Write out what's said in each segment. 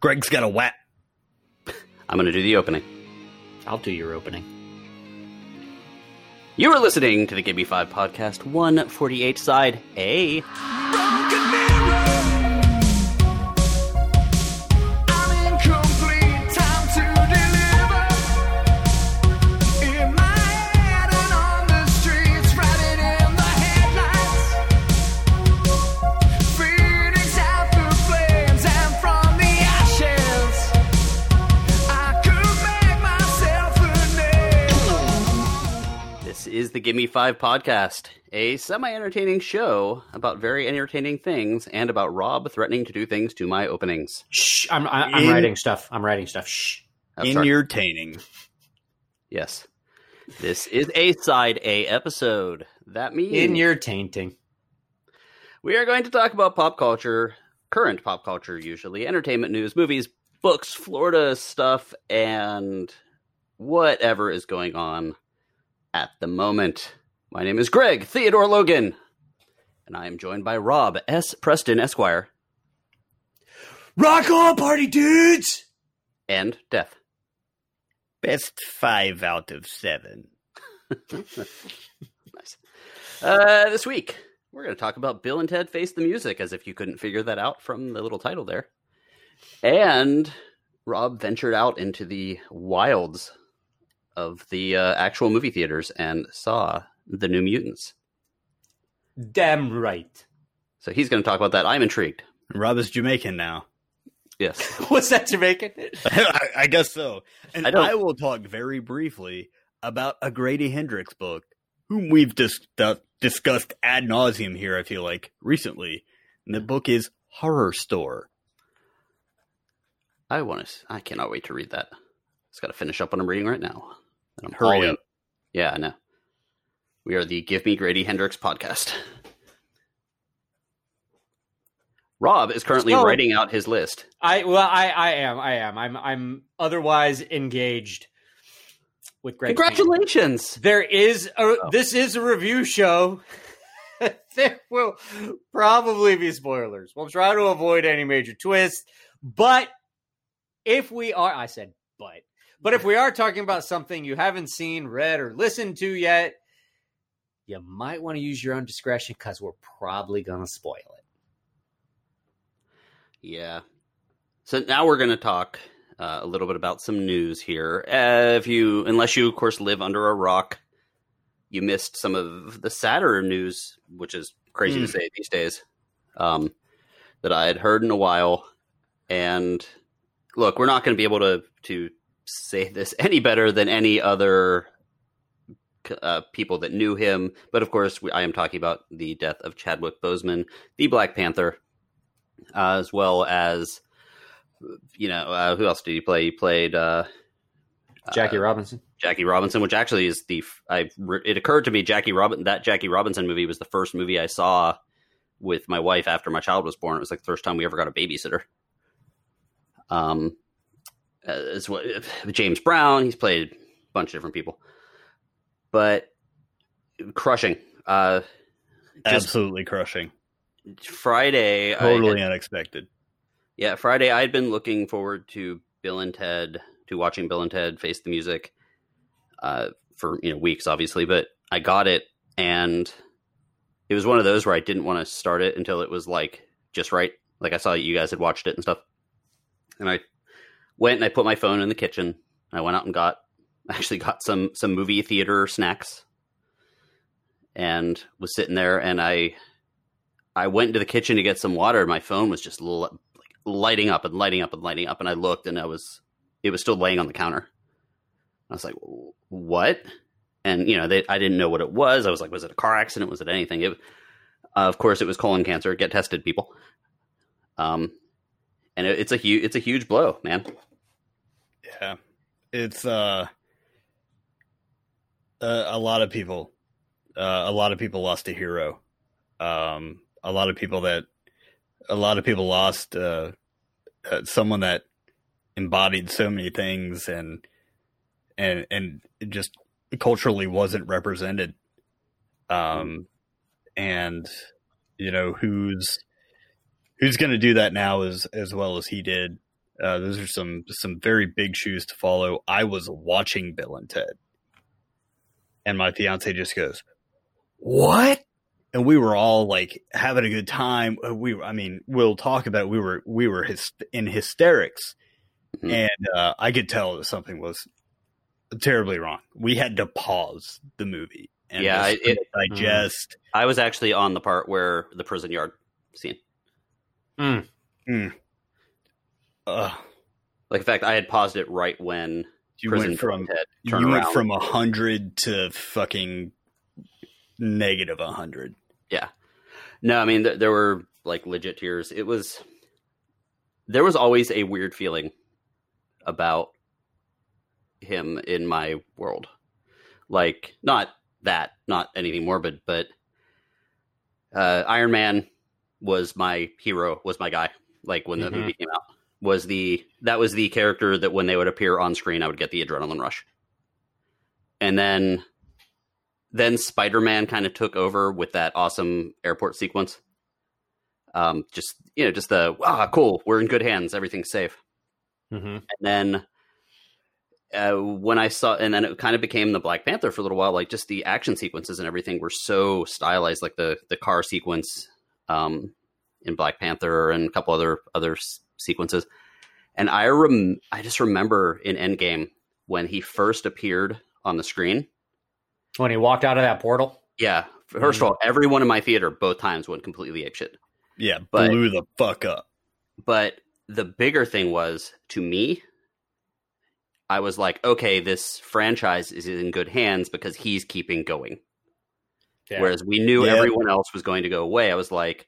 Greg's got a whap. I'm going to do the opening. I'll do your opening. You are listening to the Give Me Five podcast, 148 side A. the Give Me Five podcast, a semi entertaining show about very entertaining things and about Rob threatening to do things to my openings. Shh. I'm, I, I'm In- writing stuff. I'm writing stuff. Shh. I'm In your taining. Yes. This is a side A episode. That means In your tainting. we are going to talk about pop culture, current pop culture usually, entertainment news, movies, books, Florida stuff, and whatever is going on at the moment. My name is Greg Theodore Logan, and I am joined by Rob S. Preston Esquire Rock on, party dudes! and Death. Best five out of seven. nice. Uh, this week, we're going to talk about Bill and Ted Face the Music, as if you couldn't figure that out from the little title there. And Rob ventured out into the wilds of the uh, actual movie theaters and saw the New Mutants. Damn right. So he's going to talk about that. I'm intrigued. Rob is Jamaican now. Yes. What's that Jamaican? I, I guess so. And I I, will talk very briefly about a Grady Hendrix book, whom we've dis- uh, discussed ad nauseum here, I feel like, recently. And the book is Horrorstor. I want to. I cannot wait to read that. Just got to finish up what I'm reading right now. And I'm Hurry all in. Yeah, I know. We are the Give Me Grady Hendrix podcast. Rob is currently So- writing out his list. I well, I, I am, I am. I'm, I'm otherwise engaged with Greg. Congratulations! There is a. Oh. This is a review show. there will probably be spoilers. We'll try to avoid any major twists, but if we are, I said, but, but if we are talking about something you haven't seen, read, or listened to yet, you might want to use your own discretion because we're probably gonna spoil it. Yeah. So now we're going to talk uh, a little bit about some news here. Uh, if you, unless you, of course, live under a rock, you missed some of the sadder news, which is crazy to Hmm. say these days, um, that I had heard in a while. And look, we're not going to be able to to say this any better than any other uh, people that knew him. But of course, we, I am talking about the death of Chadwick Boseman, the Black Panther, uh, as well as you know uh, who else did he play? He played uh, Jackie uh, Robinson. Jackie Robinson, which actually is the I it occurred to me Jackie Robin that Jackie Robinson movie was the first movie I saw with my wife after my child was born. It was like the first time we ever got a babysitter. Um, as what James Brown, he's played a bunch of different people, but crushing. Uh, Absolutely crushing. Friday, Totally had- unexpected. yeah, Friday. I had been looking forward to Bill and Ted, to watching Bill and Ted face the music, uh, for you know weeks, obviously. But I got it, and it was one of those where I didn't want to start it until it was like just right. Like I saw that you guys had watched it and stuff, and I went and I put my phone in the kitchen. I went out and got actually got some some movie theater snacks, and was sitting there, and I I went into the kitchen to get some water. and My phone was just li- like lighting up and lighting up and lighting up, and I looked, and I was it was still laying on the counter. I was like, "What?" And you know, they, I didn't know what it was. I was like, "Was it a car accident? Was it anything?" It, uh, of course, it was colon cancer. Get tested, people. Um, and it, it's a huge it's a huge blow, man. Yeah. It's uh, uh a lot of people uh, a lot of people lost a hero. Um a lot of people that a lot of people lost uh, uh someone that embodied so many things and and and just culturally wasn't represented. Um and you know who's who's going to do that now as as well as he did Uh, those are some some very big shoes to follow. I was watching Bill and Ted, and my fiance just goes, "What?" And we were all like having a good time. Uh, We, I mean, we'll talk about. It. We were we were hys- in hysterics, Mhm. and uh, I could tell that something was terribly wrong. We had to pause the movie and Yeah, just it- digest. I was actually on the part where the prison yard scene. Uh, Like, in fact, I had paused it right when you went from Ted you turned went around. from a hundred to fucking negative a hundred. No, I mean th- there were like legit tears. It was there was always a weird feeling about him in my world. Like not that, not anything morbid, but uh, Iron Man was my hero, was my guy. Like when the Mhm. movie came out, was the that was the character that when they would appear on screen, I would get the adrenaline rush. And then then Spider Man kind of took over with that awesome airport sequence. Um, just you know, just the ah, cool, we're in good hands, everything's safe. Mm-hmm. And then uh, when I saw, and then it kind of became the Black Panther for a little while. Like just the action sequences and everything were so stylized, like the the car sequence um, in Black Panther and a couple other other s- sequences. And I rem- I just remember in Endgame when he first appeared on the screen. When he walked out of that portal. Yeah. 1st of all, everyone in my theater both times went completely apeshit. Yeah, But- blew the fuck up. But the bigger thing was to me, I was like, okay, this franchise is in good hands because he's keeping going. Yeah. Whereas we knew Yeah. everyone else was going to go away. I was like,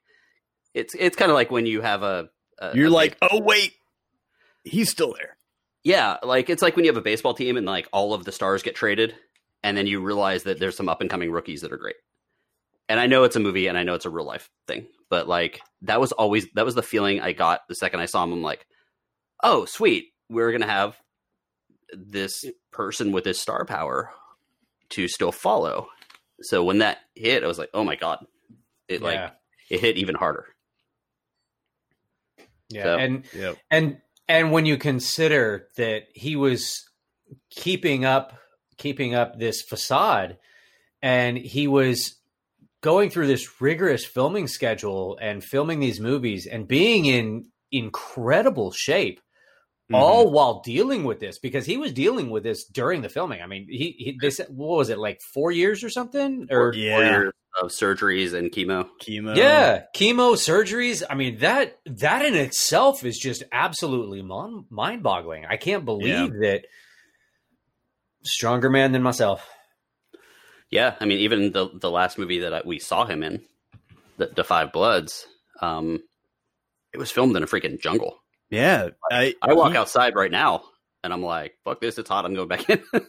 it's it's kind of like when you have a, a You're a like, oh wait, he's still there. Yeah, like it's like when you have a baseball team and like all of the stars get traded, and then you realize that there's some up and coming rookies that are great. And I know it's a movie and I know it's a real life thing, but like that was always that was the feeling I got the second I saw him. I'm like, oh sweet, we're gonna have this person with this star power to still follow. So when that hit, I was like, oh my god, it like it hit even harder. Yeah. so- And Yep. and and when you consider that he was keeping up keeping up this facade and he was going through this rigorous filming schedule and filming these movies and being in incredible shape Mm-hmm. all while dealing with this because he was dealing with this during the filming. I mean, he, he they said what was it like 4 years or something or Four Yeah. years of surgeries and chemo. chemo. yeah, chemo surgeries. I mean that that in itself is just absolutely mon- mind-boggling. I can't believe that stronger man than myself. Yeah, I mean, even the the last movie that I, we saw him in, the, the Five Bloods, um, it was filmed in a freaking jungle. Yeah. I I walk he- outside right now, and I'm like, "Fuck this! It's hot. I'm going back in."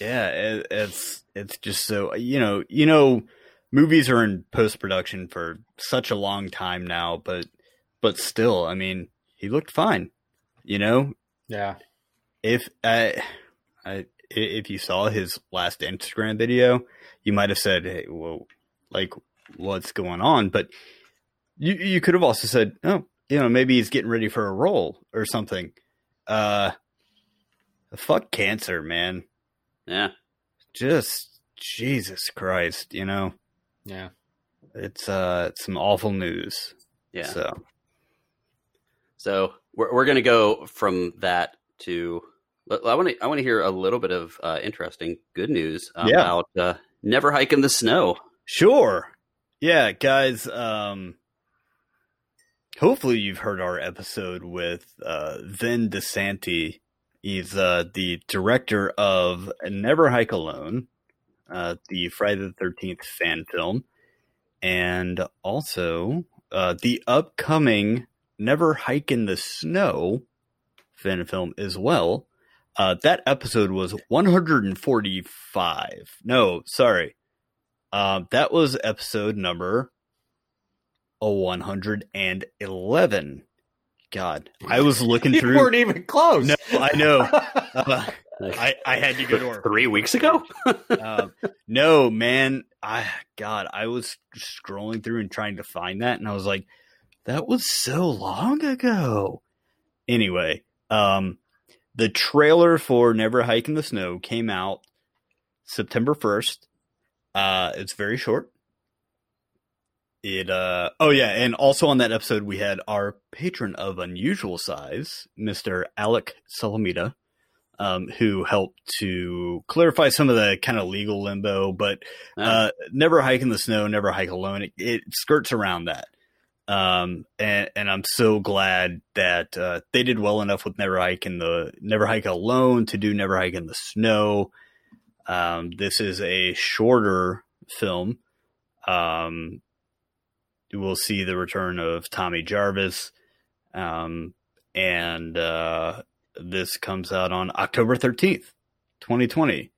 Yeah, it, it's it's just so you know you know movies are in post production for such a long time now, but but still, I mean, he looked fine. You know, Yeah. if I, I if you saw his last Instagram video, you might have said, "Hey, well, like, what's going on?" But you you could have also said, "Oh, you know, maybe he's getting ready for a role or something." Uh, fuck cancer, man. yeah, Just Jesus Christ, you know, Yeah. it's uh, it's some awful news. yeah. So So we're we're gonna go from that to. I want to I want to hear a little bit of uh, interesting good news Yeah. about uh, never hike in the snow. Sure. Yeah, guys, um hopefully you've heard our episode with uh Vin DiSanti. He's uh the director of Never Hike Alone, uh the Friday the thirteenth fan film, and also uh the upcoming Never Hike in the Snow fan film as well. Uh that episode was 145. No, sorry. Um, that was episode number oh, 111. God, I was looking You through. weren't even close. No, I know. Uh, I, I had to go to our Three weeks ago. um, no, man. I God, I was scrolling through and trying to find that, and I was like, that was so long ago. Anyway, Um, the trailer for Never Hike in the Snow came out September 1st. Uh, it's very short. It, uh, oh yeah, and also on that episode, we had our patron of unusual size, Mr. Alec Salamita, um, who helped to clarify some of the kind of legal limbo, but, uh, never hike in the snow, never hike alone. It, it skirts around that. Um, and, and I'm so glad that, uh, they did well enough with never hike in the, never hike alone to do never hike in the snow. Um, this is a shorter film. Um, we'll see the return of Tommy Jarvis. Um, and uh, this comes out on October 13th, 2020.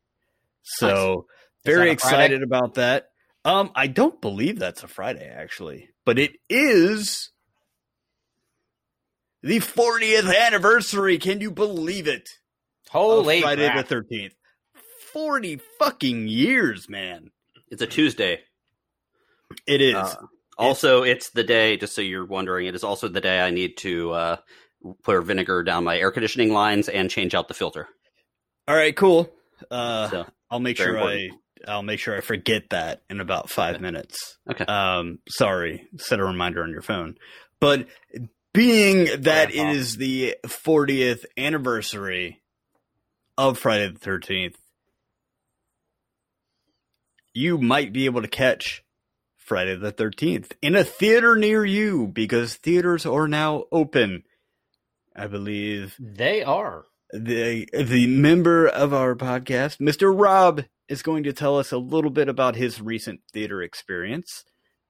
So Nice. very excited Friday? about that. Um, I don't believe that's a Friday actually, but it is the 40th anniversary. Can you believe it? of Holy Friday crap. the 13th. 40 fucking years, man. It's a Tuesday. It is. Uh, also, it's the day. Just so you're wondering, it is also the day I need to uh, put vinegar down my air conditioning lines and change out the filter. All right, cool. Uh, So, I'll make sure important. I I'll make sure I forget that in about five Okay. minutes. Okay. Um, sorry, set a reminder on your phone. But being that it is the 40th anniversary of Friday the 13th, you might be able to catch Friday the 13th in a theater near you because theaters are now open. I believe They are. the the member of our podcast, Mr. Rob, is going to tell us a little bit about his recent theater experience.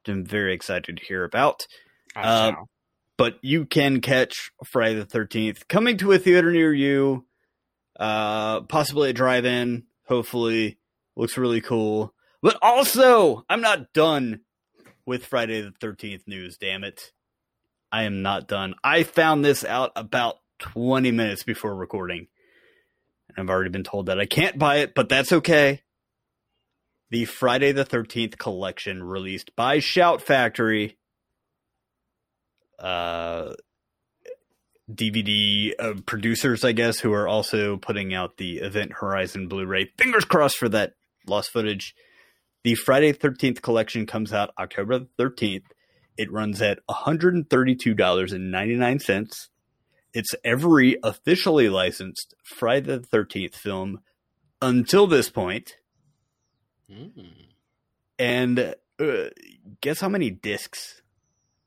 I'm very excited to hear about. Uh. But you can catch Friday the Thirteenth coming to a theater near you, uh, possibly a drive-in. Hopefully, looks really cool. But also, I'm not done with Friday the Thirteenth news. Damn it, I am not done. I found this out about 20 minutes before recording. And I've already been told that I can't buy it, but that's okay. The Friday the 13th collection released by Shout Factory. Uh, DVD uh, producers, I guess, who are also putting out the Event Horizon Blu ray. Fingers crossed for that lost footage. The Friday 13th collection comes out October 13th. It runs at $132.99. It's every officially licensed Friday the 13th film until this point. Mm. And uh, guess how many discs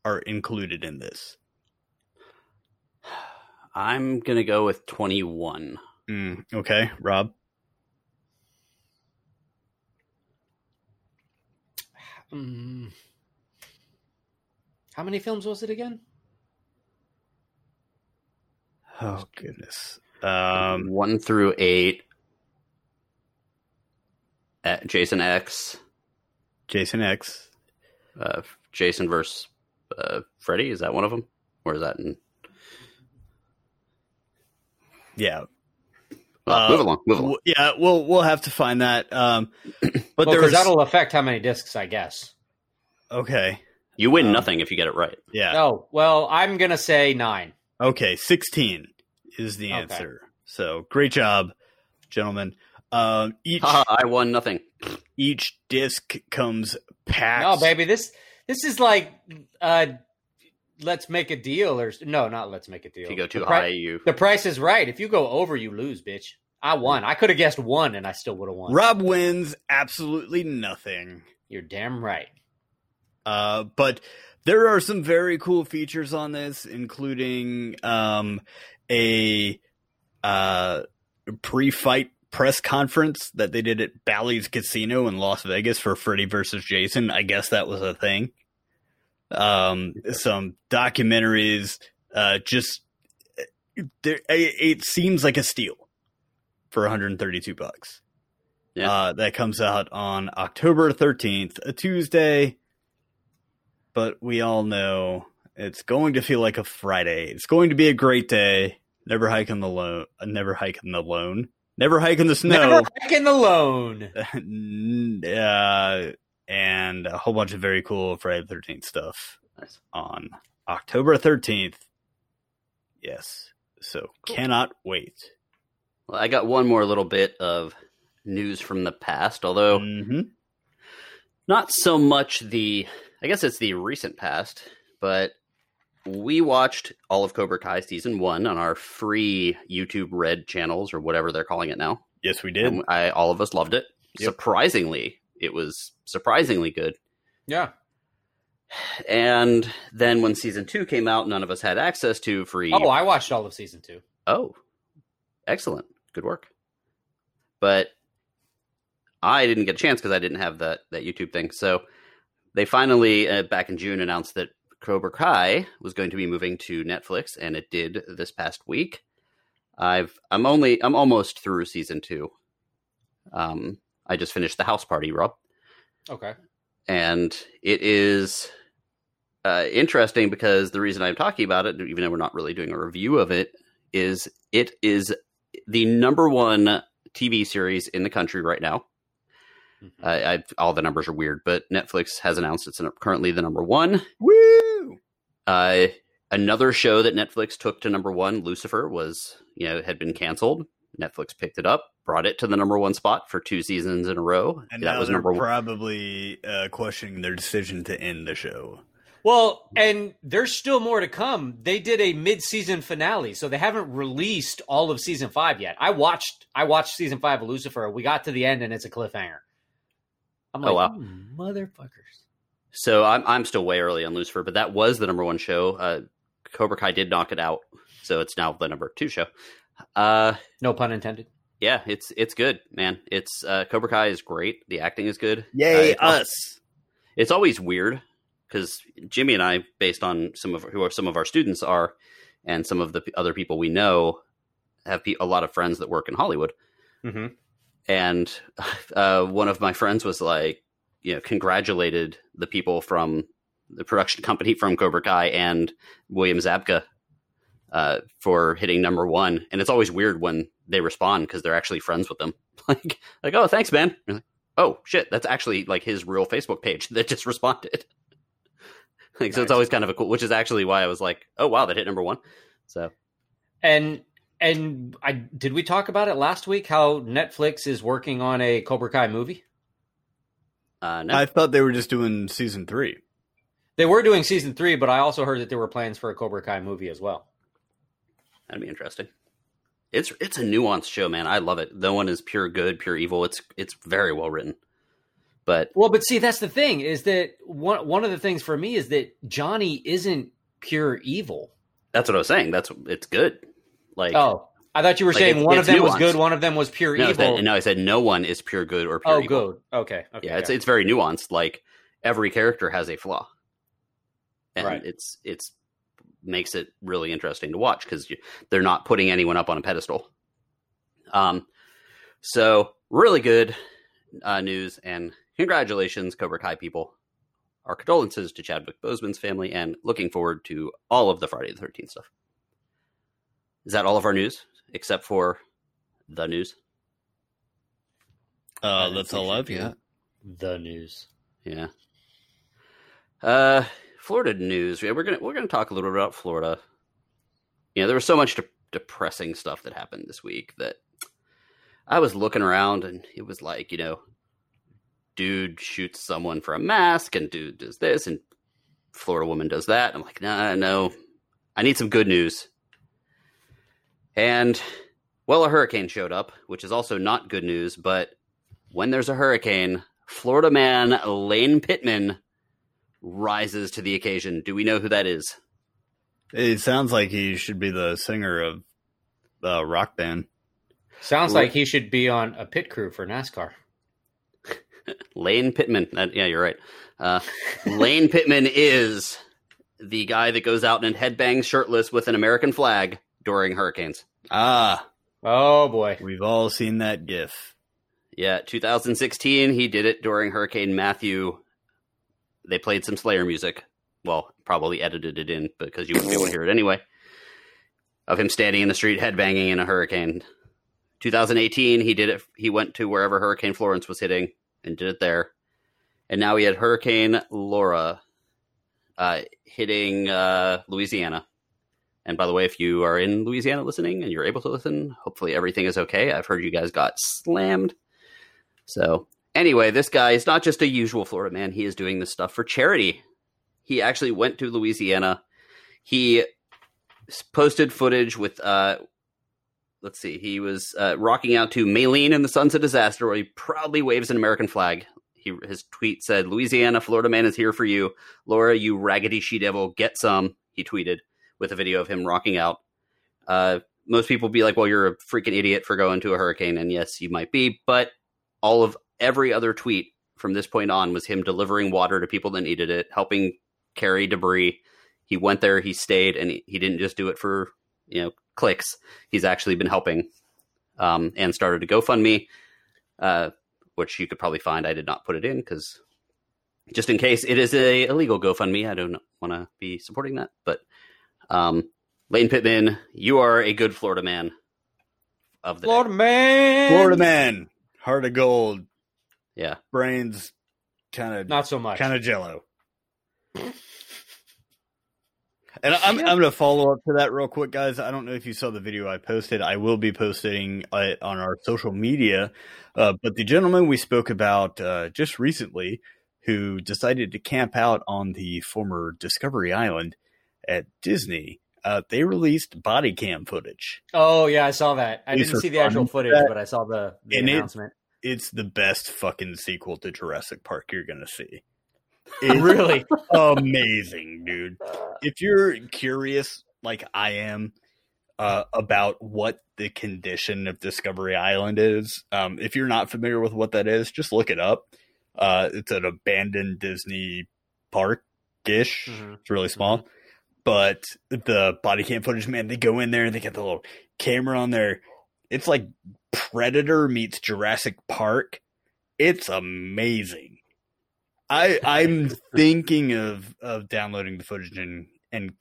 are included in this? I'm gonna go with 21. Mm, okay, Rob. Mm. How many films was it again? Oh goodness. Um, one through eight. Uh, Jason X, Jason X. uh, Jason versus uh, Freddy. Is that one of them, or is that? In... Yeah. Well, Uh, move along. Move along. W- Yeah, we'll we'll have to find that. Um, but Well, there was that'll affect how many discs, I guess. okay. You win um, nothing if you get it right. Yeah. Oh, well, I'm going to say nine. Okay, 16 is the Okay. answer. So great job, gentlemen. Um, each Haha, I won nothing. each disc comes packed. No, baby, this this is like uh let's make a deal or no, not let's make a deal. If you go too the pri- high, you The price is right. If you go over, you lose, bitch. I won. I could have guessed one and I still would have won. Rob wins absolutely nothing. You're damn right. Uh, but there are some very cool features on this, including um, a uh, pre-fight press conference that they did at Bally's Casino in Las Vegas for Freddy versus Jason. I guess that was a thing. Um, some documentaries. Uh, just there, it, it seems like a steal for 132 bucks. Yeah. Uh, that comes out on October 13th, a Tuesday. But we all know it's going to feel like a Friday. It's going to be a great day. Never hike in the lone. Never hike in the lone. Never hike in the snow. Never hiking alone. uh, and a whole bunch of very cool Friday the 13th stuff Nice. on October 13th. Yes. So cannot wait. Well, I got one more little bit of news from the past, although hmm not so much the I guess it's the recent past, but we watched all of Cobra Kai season 1 on our free YouTube Red channels or whatever they're calling it now. Yes, we did. And I all of us loved it. Yep. Surprisingly, it was surprisingly good. Yeah. And then when season 2 came out, none of us had access to free Oh, I watched all of season two. Oh, excellent. Good work. But I didn't get a chance because I didn't have that, that YouTube thing. So they finally, uh, back in June, announced that Cobra Kai was going to be moving to Netflix, and it did this past week. I've I'm only I'm almost through season two. Um, I just finished the house party, Rob Okay. and it is uh, interesting because the reason I'm talking about it, even though we're not really doing a review of it, is it is the number one TV series in the country right now. Mhm. I, I, all the numbers are weird, but Netflix has announced it's currently the number one. Woo! Uh, another show that Netflix took to number one, Lucifer, was you know had been canceled. Netflix picked it up, brought it to the number one spot for two seasons in a row. And that now was they're number one. probably uh, questioning their decision to end the show. Well, and there's still more to come. They did a mid-season finale, so they haven't released all of season five yet. I watched I watched season five of Lucifer. We got to the end and it's a cliffhanger. I'm Oh, like, wow. Motherfuckers. So I'm I'm still way early on Lucifer, but that was the number one show. Uh, Cobra Kai did knock it out, so it's now the number two show. Uh, No pun intended. Yeah, it's it's good, man. It's uh, Cobra Kai is great. The acting is good. Yay, Uh, us! It's always weird because Jimmy and I, based on some of who are some of our students are, and some of the other people we know, have pe- a lot of friends that work in Hollywood. Mm-hmm. and uh, one of my friends was like, you know, congratulated the people from the production company from Cobra Kai and William Zabka uh, for hitting number one. And it's always weird when they respond because they're actually friends with them. like, like, oh, thanks, man. Like, oh shit, that's actually like his real Facebook page that just responded. like, so it's always kind of a cool, which is actually why I was like, oh wow, that hit number one. So And and I did we talk about it last week? How Netflix is working on a Cobra Kai movie. uh, no, I thought they were just doing season three. They were doing season three, but I also heard that there were plans for a Cobra Kai movie as well. That'd be interesting. It's it's a nuanced show, man. I love it. No one is pure good, pure evil. It's it's very well written. But Well, but see, that's the thing is that one one of the things for me is that Johnny isn't pure evil. that's what I was saying. That's it's good. Like Oh, I thought you were Like, saying it's- one of it's them was good, one of them was pure no, evil. said, no, I said no one is pure good or pure oh, evil. good. Okay. Okay. yeah, it's got it's very nuanced. Like every character has a flaw, and Right. it's it's makes it really interesting to watch because they're not putting anyone up on a pedestal. Um, so really good uh, news and congratulations, Cobra Kai people. Our condolences to Chadwick Boseman's family, and looking forward to all of the Friday the Thirteenth stuff. Is that all of our news except for the news? Uh, that's all I've got. the news. Yeah. Uh, Florida news. We're gonna we're gonna talk a little bit about Florida. You know, there was so much de- depressing stuff that happened this week that I was looking around and it was like, you know, dude shoots someone for a mask and dude does this and Florida woman does that. I'm like, nah, no, I need some good news. And well, a hurricane showed up, which is also not good news. But when there's a hurricane, Florida man Lane Pittman rises to the occasion. Do we know who that is? It sounds like he should be the singer of the rock band. Sounds Right. like he should be on a pit crew for NASCAR. Lane Pittman. Uh, yeah, you're right. Uh, Lane Pittman is the guy that goes out and headbangs shirtless with an American flag during hurricanes. Ah, Oh boy. we've all seen that GIF. Yeah, 2016, he did it during Hurricane Matthew. They played some Slayer music. Well, probably edited it in because you wouldn't be able to hear it anyway. Of him standing in the street headbanging in a hurricane. 2018, he did it. He went to wherever Hurricane Florence was hitting and did it there. And now he had Hurricane Laura uh, hitting uh, Louisiana. And by the way, if you are in Louisiana listening and you're able to listen, hopefully everything is okay. I've heard you guys got slammed. So, anyway, this guy is not just a usual Florida man. He is doing this stuff for charity. He actually went to Louisiana. He posted footage with, uh, let's see, he was uh, rocking out to Maylene and the Sons of Disaster, where he proudly waves an American flag. He, his tweet said, Louisiana, Florida man is here for you. Laura, you raggedy she devil, get some. He tweeted with a video of him rocking out. Uh, most people be like, well, you're a freaking idiot for going to a hurricane. And yes, you might be. But all of every other tweet from this point on was him delivering water to people that needed it, helping carry debris. He went there, he stayed, and he, he didn't just do it for, you know, clicks. He's actually been helping um, and started a GoFundMe, uh, which you could probably find. I did not put it in because just in case it is a illegal GoFundMe, I don't want to be supporting that. But um, Lane Pittman, you are a good Florida man of the Florida day. man. Florida man, heart of gold, Yeah, brains kind of Not so much. kind of jello. And I'm, I'm going to follow up to that real quick, guys. I don't know if you saw the video I posted. I will be posting it on our social media. Uh, but the gentleman we spoke about uh, just recently who decided to camp out on the former Discovery Island at Disney, uh, they released body cam footage. Oh yeah, I saw that. I These didn't see the actual footage, That- but I saw the, the And it- announcement. It's the best fucking sequel to Jurassic Park you're to see. It's really? amazing, dude. if you're curious, like I am, uh, about what the condition of Discovery Island is, um, if you're not familiar with what that is, just look it up. Uh, it's an abandoned Disney park ish. Mhm. It's really small, but the body cam footage, man, they go in there and they get the little camera on there. It's like Predator meets Jurassic Park. It's amazing. I I'm thinking of of downloading the footage and and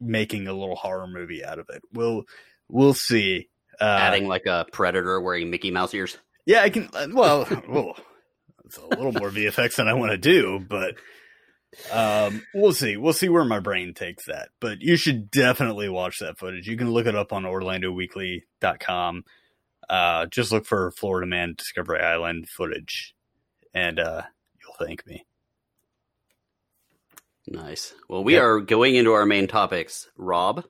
making a little horror movie out of it. We'll we'll see. Uh, adding like a predator wearing Mickey Mouse ears. yeah, I can. uh, Well, well, it's a little more VFX than I want to do, but um, we'll see. We'll see where my brain takes that. But you should definitely watch that footage. You can look it up on OrlandoWeekly.com. Uh, just look for Florida Man Discovery Island footage, and uh, you'll thank me. Nice. Well, we Yep. are going into our main topics. Rob,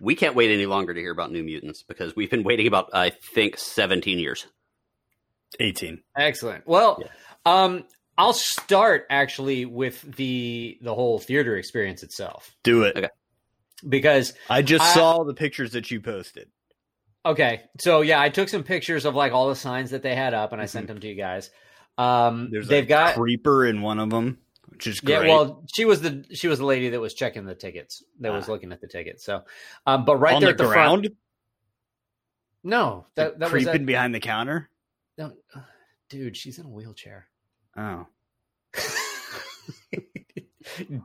we can't wait any longer to hear about New Mutants because we've been waiting about, I think, 17 years. 18. Excellent. Well, Yeah. um, I'll start actually with the the whole theater experience itself Do it. Okay. because I just I- saw the pictures that you posted. Okay, so yeah, I took some pictures of like all the signs that they had up and I sent them to you guys. Um, There's they've a got creeper in one of them, which is great. Yeah, well, she was the she was the lady that was checking the tickets, that was Ah. looking at the tickets. So, um, but right on there the, at the ground, front, no, that that was creeping at, behind the counter. no, uh, dude, she's in a wheelchair. Oh,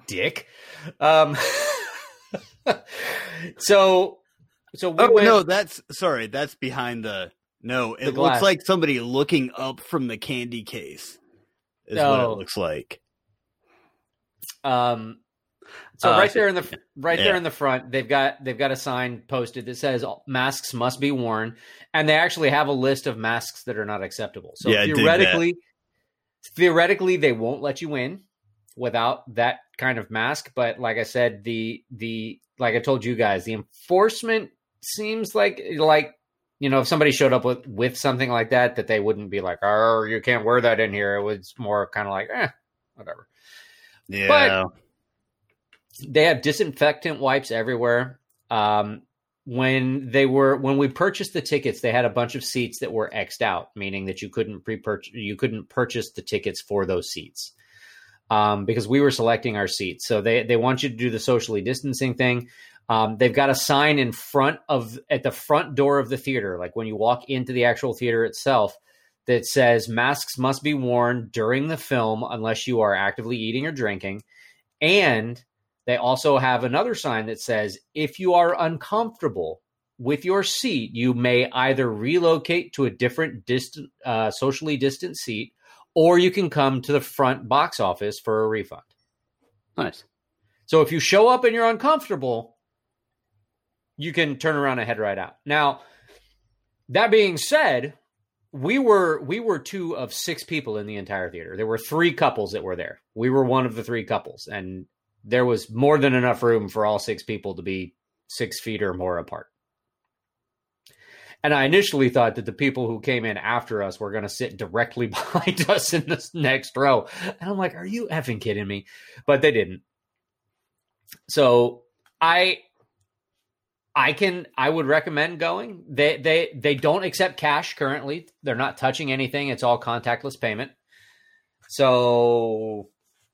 Dick. Um, so, so we oh went, no, that's sorry. That's behind the. No, it The looks like somebody looking up from the candy case. Is what it looks like. Um, so Uh, right there in the right Yeah. there in the front, they've got they've got a sign posted that says masks must be worn, and they actually have a list of masks that are not acceptable. So Yeah, I dig that. theoretically, theoretically, they won't let you in without that kind of mask. But like I said, the the like I told you guys, the enforcement seems like like you know if somebody showed up with with something like that, that they wouldn't be like, "Oh, you can't wear that in here." It was more kind of like, eh, whatever Yeah, but they have disinfectant wipes everywhere. Um, when they were when we purchased the tickets, they had a bunch of seats that were xed out, meaning that you couldn't pre-purchase you couldn't purchase the tickets for those seats um, because we were selecting our seats. So they they want you to do the socially distancing thing. Um, they've got a sign in front of at the front door of the theater, like when you walk into the actual theater itself, that says masks must be worn during the film unless you are actively eating or drinking. And they also have another sign that says if you are uncomfortable with your seat, you may either relocate to a different distant, uh, socially distant seat, or you can come to the front box office for a refund. Nice. So if you show up and you're uncomfortable, you can turn around and head right out. Now, that being said, we were we were two of six people in the entire theater. There were three couples that were there. We were one of the three couples, and there was more than enough room for all six people to be six feet or more apart. And I initially thought that the people who came in after us were going to sit directly behind us in this next row. And I'm like, are you effing kidding me? But they didn't. So I I can I would recommend going. They they they don't accept cash currently. They're not touching anything. It's all contactless payment. So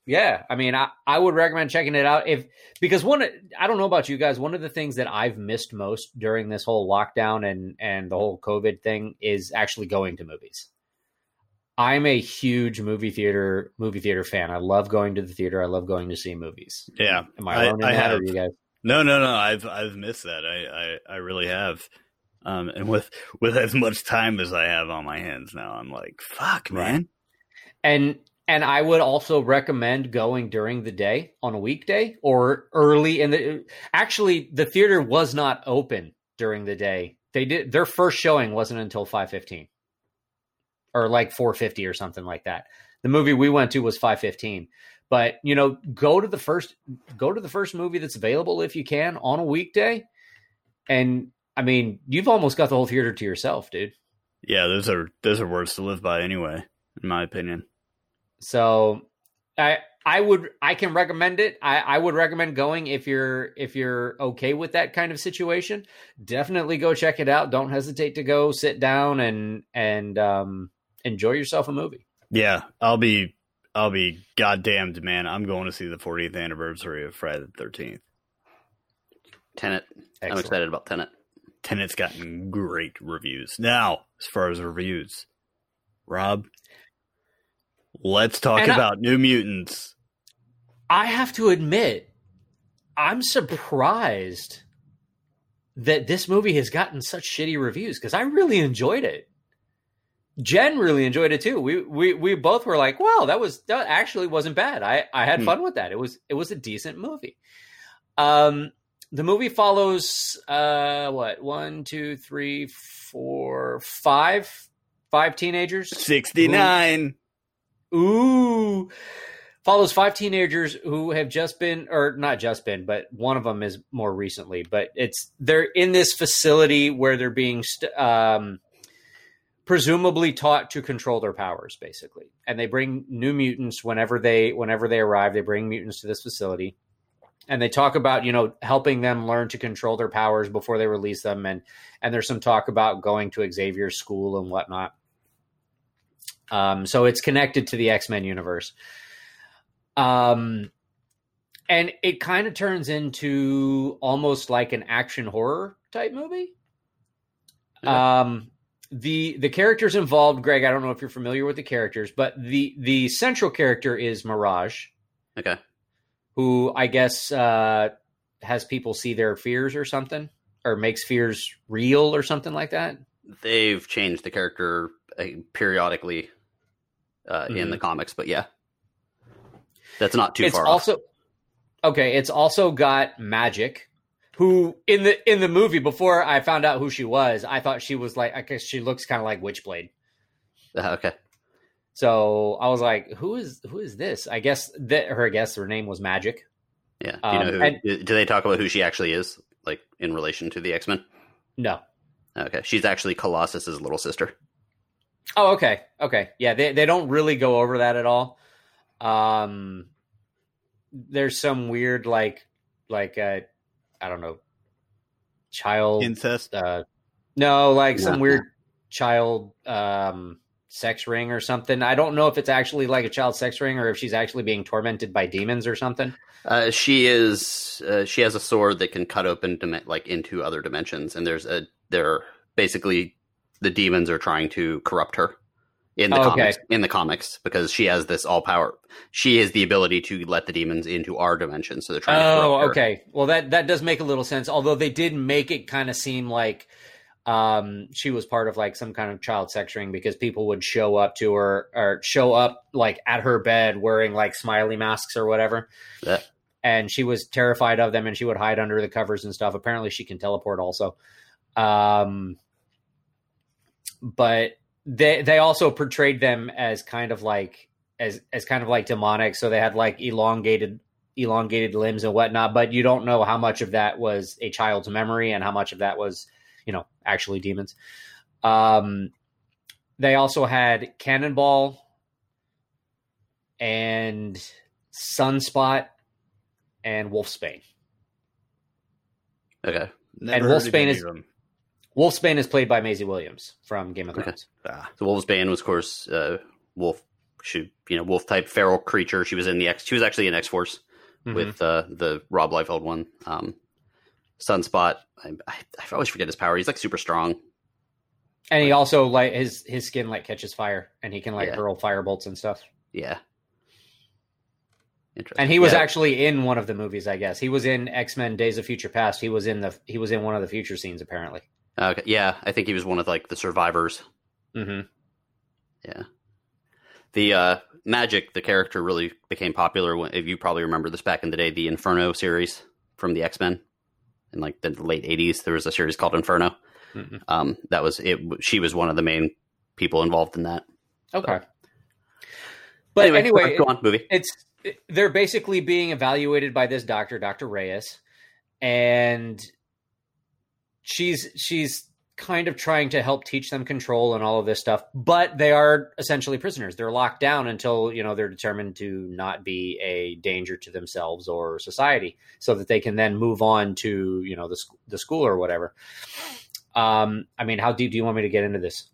yeah, I mean, I, I would recommend checking it out if because one I don't know about you guys. One of the things that I've missed most during this whole lockdown and and the whole COVID thing is actually going to movies. I'm a huge movie theater movie theater fan. I love going to the theater. I love going to see movies. Yeah, am I alone I, in I that, have, or you guys? No, no, no. I've I've missed that. I I, I really have. Um, and with with as much time as I have on my hands now, I'm like, fuck, man. And and I would also recommend going during the day on a weekday or early in the. Actually, the theater was not open during the day. They did their first showing wasn't until five fifteen, or like four fifty or something like that. The movie we went to was five fifteen. But you know, go to the first go to the first movie that's available if you can on a weekday. And I mean, you've almost got the whole theater to yourself, dude. Yeah, those are those are words to live by anyway, in my opinion. So I I would I can recommend it. I, I would recommend going if you're if you're okay with that kind of situation. Definitely go check it out. Don't hesitate to go sit down and and um, enjoy yourself a movie. Yeah, I'll be I'll be goddamned, man. I'm going to see the 40th anniversary of Friday the 13th. Tenet. Excellent. I'm excited about Tenet. Tenet's gotten great reviews. Now, as far as reviews, Rob, Let's talk and about I, New Mutants. I have to admit, I'm surprised that this movie has gotten such shitty reviews because I really enjoyed it. Jen really enjoyed it too. We we we both were like, "Wow, that was that actually wasn't bad." I I had hmm. fun with that. It was it was a decent movie. Um, the movie follows uh what one two three four five five teenagers sixty nine Ooh. Follows five teenagers who have just been, or not just been, but one of them is more recently. But it's they're in this facility where they're being st- um, presumably taught to control their powers, basically. And they bring new mutants whenever they whenever they arrive. They bring mutants to this facility, and they talk about you know helping them learn to control their powers before they release them. And and there's some talk about going to Xavier's school and whatnot. Um, so it's connected to the X Men universe. Um, and it kind of turns into almost like an action horror type movie. Yeah. Um, the the characters involved, Greg. I don't know if you're familiar with the characters, but the the central character is Mirage. Okay. Who I guess uh, has people see their fears or something, or makes fears real or something like that. They've changed the character uh, periodically uh, mm-hmm. in the comics. But yeah, that's not too it's far. Also, off. okay, it's also got Magik, who in the in the movie before I found out who she was, I thought she was like I guess she looks kind of like Witchblade. Uh, okay. So I was like, "Who is who is this?" I guess that her I guess her name was Magik. Yeah. Do you know um, who, and, do they talk about who she actually is, like in relation to the X Men? No. Okay, she's actually Colossus's little sister. Oh, okay, okay, yeah. They they don't really go over that at all. Um, there's some weird like like uh, I don't know, child incest. Uh, no, like some weird child um sex ring or something. I don't know if it's actually like a child sex ring or if she's actually being tormented by demons or something. Uh, she is. Uh, she has a sword that can cut open dim- like into other dimensions, and there's a there basically the demons are trying to corrupt her in the oh, comics okay. in the comics because she has this all power she has the ability to let the demons into our dimension so they're trying oh okay well that that does make a little sense although they did make it kind of seem like um, she was part of like some kind of child sex ring because people would show up to her or show up like at her bed wearing like smiley masks or whatever yeah. and she was terrified of them, and she would hide under the covers and stuff. Apparently, she can teleport also. Um, but they they also portrayed them as kind of like as as kind of like demonic. So they had like elongated elongated limbs and whatnot. But you don't know how much of that was a child's memory and how much of that was you know actually demons. Um, they also had Cannonball and Sunspot and Wolfsbane. Okay. Never And heard of Wolfsbane is- them. Wolfsbane is played by Maisie Williams from Game of Okay. Thrones. Ah, So Wolfsbane was, of course, uh, wolf. She, you know, wolf type feral creature. She was in the X. She was actually in X Force Mhm. with uh, the Rob Liefeld one. Um, Sunspot. I, I, I always forget his power. He's like super strong. and he also like his his skin like catches fire, and he can like Yeah. hurl fire bolts and stuff. Yeah. Interesting. And he was Yeah. actually in one of the movies, I guess. He was in X Men: Days of Future Past. He was in the he was in one of the future scenes, apparently. Okay. Yeah, I think he was one of like the survivors. hmm Yeah. The uh, Magik, the character, really became popular. When, if you probably remember this back in the day, the Inferno series from the X Men in like the late '80s. There was a series called Inferno. hmm Um, that was it. She was one of the main people involved in that. Okay. But anyway, go on, movie. it's they're basically being evaluated by this doctor, Doctor Reyes, and she's she's kind of trying to help teach them control and all of this stuff. But they are essentially prisoners. They're locked down until you know they're determined to not be a danger to themselves or society, so that they can then move on to you know the the school or whatever. Um, I mean, how deep do you want me to get into this?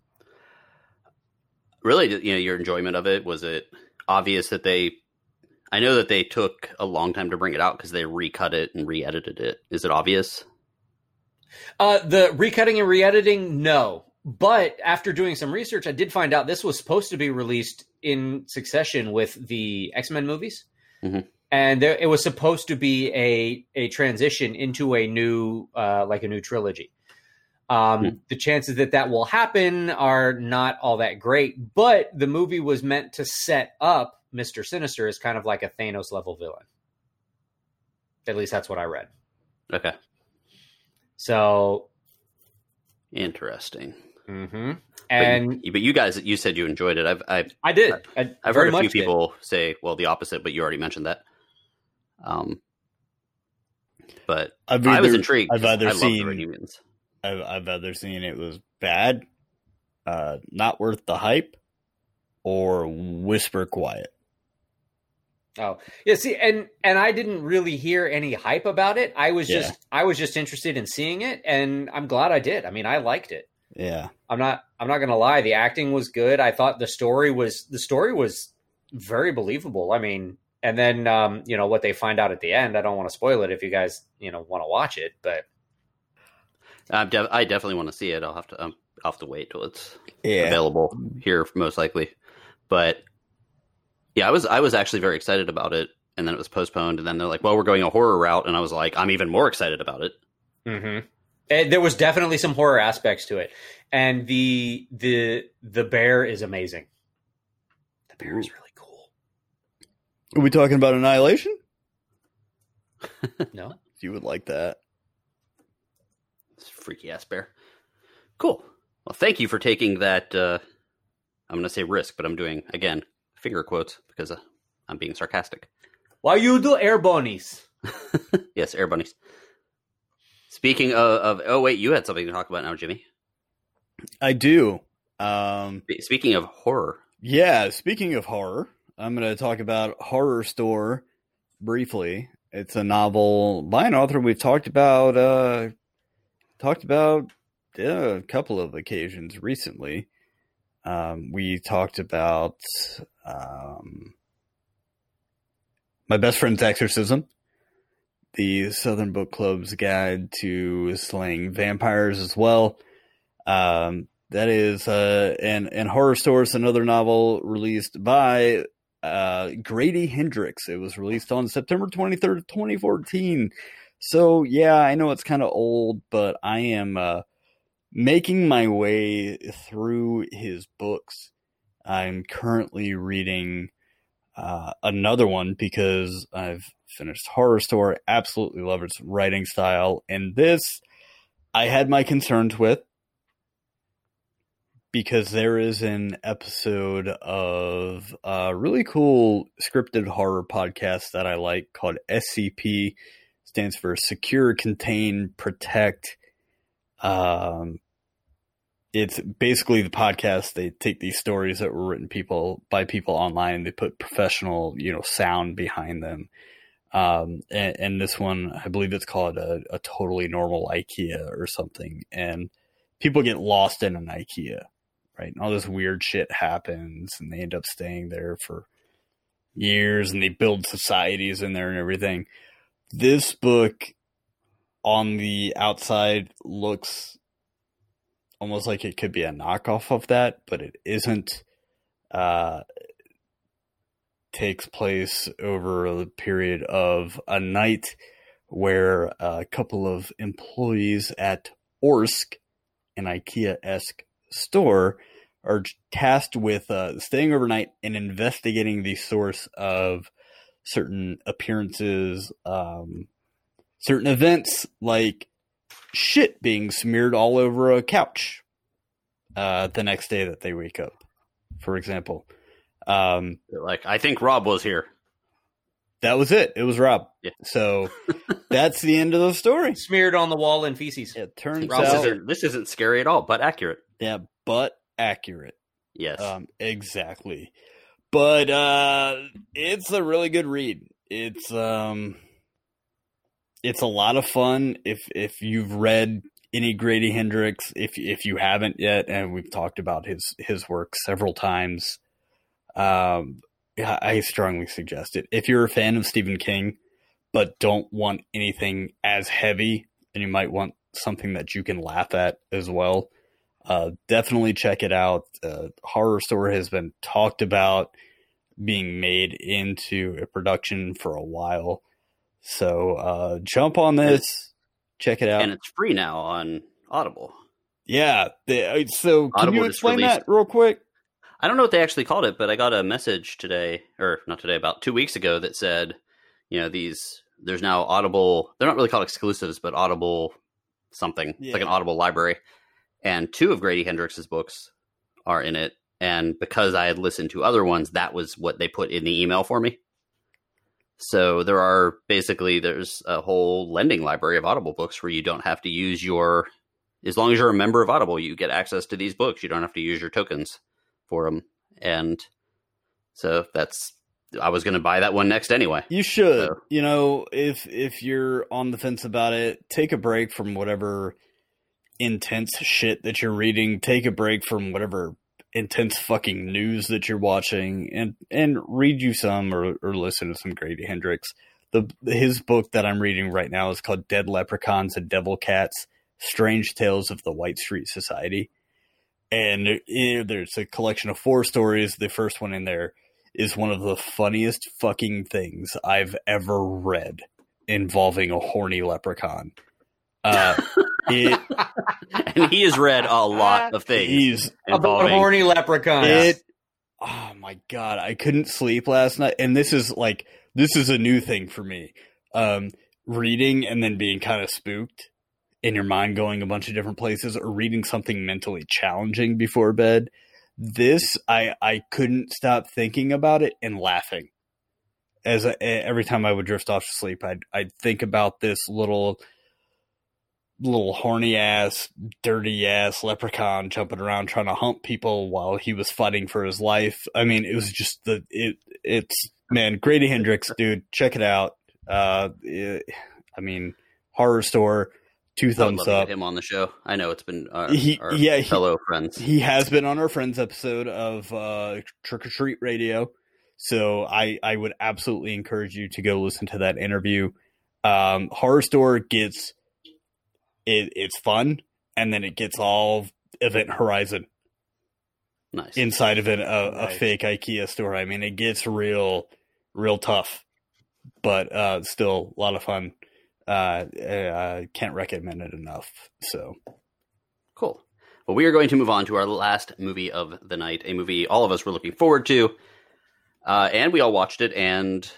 Really, you know, your enjoyment of it was it obvious that they. I know that they took a long time to bring it out because they recut it and re-edited it. Is it obvious? Uh, the recutting and re-editing, no. But after doing some research, I did find out this was supposed to be released in succession with the X Men movies, Mhm. and there, it was supposed to be a a transition into a new uh, like a new trilogy. Um, Hmm. The chances that that will happen are not all that great, but the movie was meant to set up Mister Sinister as kind of like a Thanos level villain. At least that's what I read. Okay, So, interesting. Mm-hmm. But and you, but you guys, you said you enjoyed it. I've I've, I did. I I've very heard a few much did. people say, well, the opposite, but you already mentioned that. Um, but I've I was either- intrigued. I've 'cause either I love seen- the Red Unions. I've, I've either seen it was bad, uh, not worth the hype, or whisper quiet. Oh, yeah. See, and and I didn't really hear any hype about it. I was Yeah. just I was just interested in seeing it, and I'm glad I did. I mean, I liked it. Yeah, I'm not I'm not gonna lie. The acting was good. I thought the story was the story was very believable. I mean, and then um, you know what they find out at the end. I don't want to spoil it if you guys you know want to watch it, but I'm def- I definitely want to see it. I'll have to. Um, I'll have to wait till it's yeah. available here, most likely. But yeah, I was I was actually very excited about it, and then it was postponed, and then they're like, "Well, we're going a horror route," and I was like, "I'm even more excited about it." Mm-hmm. And there was definitely some horror aspects to it, and the the the bear is amazing. The bear is really cool. Are we talking about Annihilation? No, You would like that. This freaky ass bear. Cool. Well, thank you for taking that. Uh, I'm going to say risk, but I'm doing again finger quotes because uh, I'm being sarcastic. why you do air bonies? yes, air bunnies. Speaking of, of, oh wait, you had something to talk about now, Jimmy. I do. Um, Speaking of horror, yeah. Speaking of horror, I'm going to talk about Horrorstör briefly. It's a novel by an author we've talked about. Uh, talked about uh, a couple of occasions recently. Um, we talked about um, my best friend's exorcism, the Southern Book Club's guide to slaying vampires as well. Um, that is uh, and and Horrorstör's another novel released by uh, Grady Hendrix. It was released on September twenty third, twenty fourteen. So yeah, I know it's kind of old, but I am uh, making my way through his books. I'm currently reading uh, another one because I've finished Horrorstör. Absolutely love its writing style. And this, I had my concerns with because there is an episode of a really cool scripted horror podcast that I like called SCP, stands for Secure, Contain, Protect. Um, it's basically the podcast. They take these stories that were written people by people online. They put professional, you know, sound behind them. Um, and, and, this one, I believe it's called a, a, totally normal IKEA or something. And people get lost in an IKEA, right? And all this weird shit happens, and they end up staying there for years, and they build societies in there and everything. This book, on the outside, looks almost like it could be a knockoff of that, but it isn't. Uh, takes place over a period of a night where a couple of employees at Orsk, an IKEA esque store, are tasked with uh, staying overnight and investigating the source of certain appearances, um, certain events like shit being smeared all over a couch uh, the next day that they wake up, for example. Um, like I think Rob was here. That was it. It was Rob. Yeah. So that's the end of the story. Smeared on the wall in feces. It turns Rob out isn't, this isn't scary at all, but accurate. Yeah, but accurate. Yes. Um, exactly. But uh, it's a really good read. It's um, it's a lot of fun. If if you've read any Grady Hendrix, if if you haven't yet, and we've talked about his his work several times, um, I strongly suggest it. If you're a fan of Stephen King, but don't want anything as heavy, and you might want something that you can laugh at as well, uh, definitely check it out. Uh, Horrorstör has been talked about being made into a production for a while. So uh, jump on this, check it out, and it's free now on Audible. Yeah. The, so can Audible you explain that real quick? I don't know what they actually called it, but I got a message today, or not today, about two weeks ago that said, you know, these there's now Audible. They're not really called exclusives, but Audible something. Yeah. It's like an Audible library, and two of Grady Hendrix's books are in it. And because I had listened to other ones, that was what they put in the email for me. So there are basically there's a whole lending library of Audible books where you don't have to use your as long as you're a member of Audible, you get access to these books. You don't have to use your tokens for them, and so that's I was going to buy that one next anyway. You should. So. You know, if if you're on the fence about it, take a break from whatever intense shit that you're reading. Take a break from whatever intense fucking news that you're watching, and and read you some or or listen to some Grady Hendrix. The his book that I'm reading right now is called Dead Leprechauns and Devil Cats: Strange Tales of the White Street Society and you know, there's a collection of four stories. The first one in there is one of the funniest fucking things I've ever read involving a horny leprechaun. Uh, it, and he has read a lot of things. He's involving a horny leprechaun. It, oh my god, I couldn't sleep last night, and this is like this is a new thing for me. Um, reading and then being kind of spooked in your mind going a bunch of different places or reading something mentally challenging before bed this i i couldn't stop thinking about it and laughing as I, every time i would drift off to sleep i'd i'd think about this little little horny ass dirty ass leprechaun jumping around trying to hump people while he was fighting for his life i mean it was just the it it's man grady hendrix dude check it out uh it, i mean Horrorstör. two thumbs up. him on the show. I know it's been our, he, our yeah, fellow he, friends. He has been on our friends episode of uh, Trick or Treat Radio. So I I would absolutely encourage you to go listen to that interview. Um, Horrorstör gets it. It's fun, and then it gets all Event Horizon. Nice. Inside of it, a, nice. a fake IKEA store. I mean, it gets real, real tough, but uh, still a lot of fun uh, I can't recommend it enough. So cool. Well, we are going to move on to our last movie of the night, a movie all of us were looking forward to. Uh, and we all watched it, and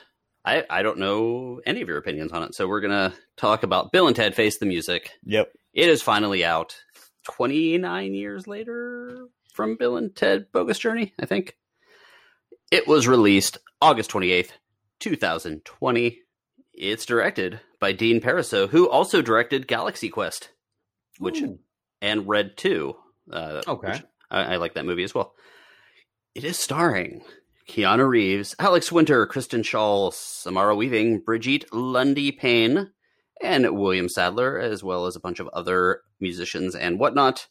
I, I don't know any of your opinions on it. So we're going to talk about Bill and Ted Face the Music. Yep. It is finally out 29 years later from Bill and Ted Bogus Journey, I think. It was released August 28th, 2020. It's directed by Dean Parisot, who also directed Galaxy Quest, which Ooh. and Red 2. Uh, Okay. I, I like that movie as well. It is starring Keanu Reeves, Alex Winter, Kristen Schaal, Samara Weaving, Brigette Lundy Paine, and William Sadler, as well as a bunch of other musicians and whatnot.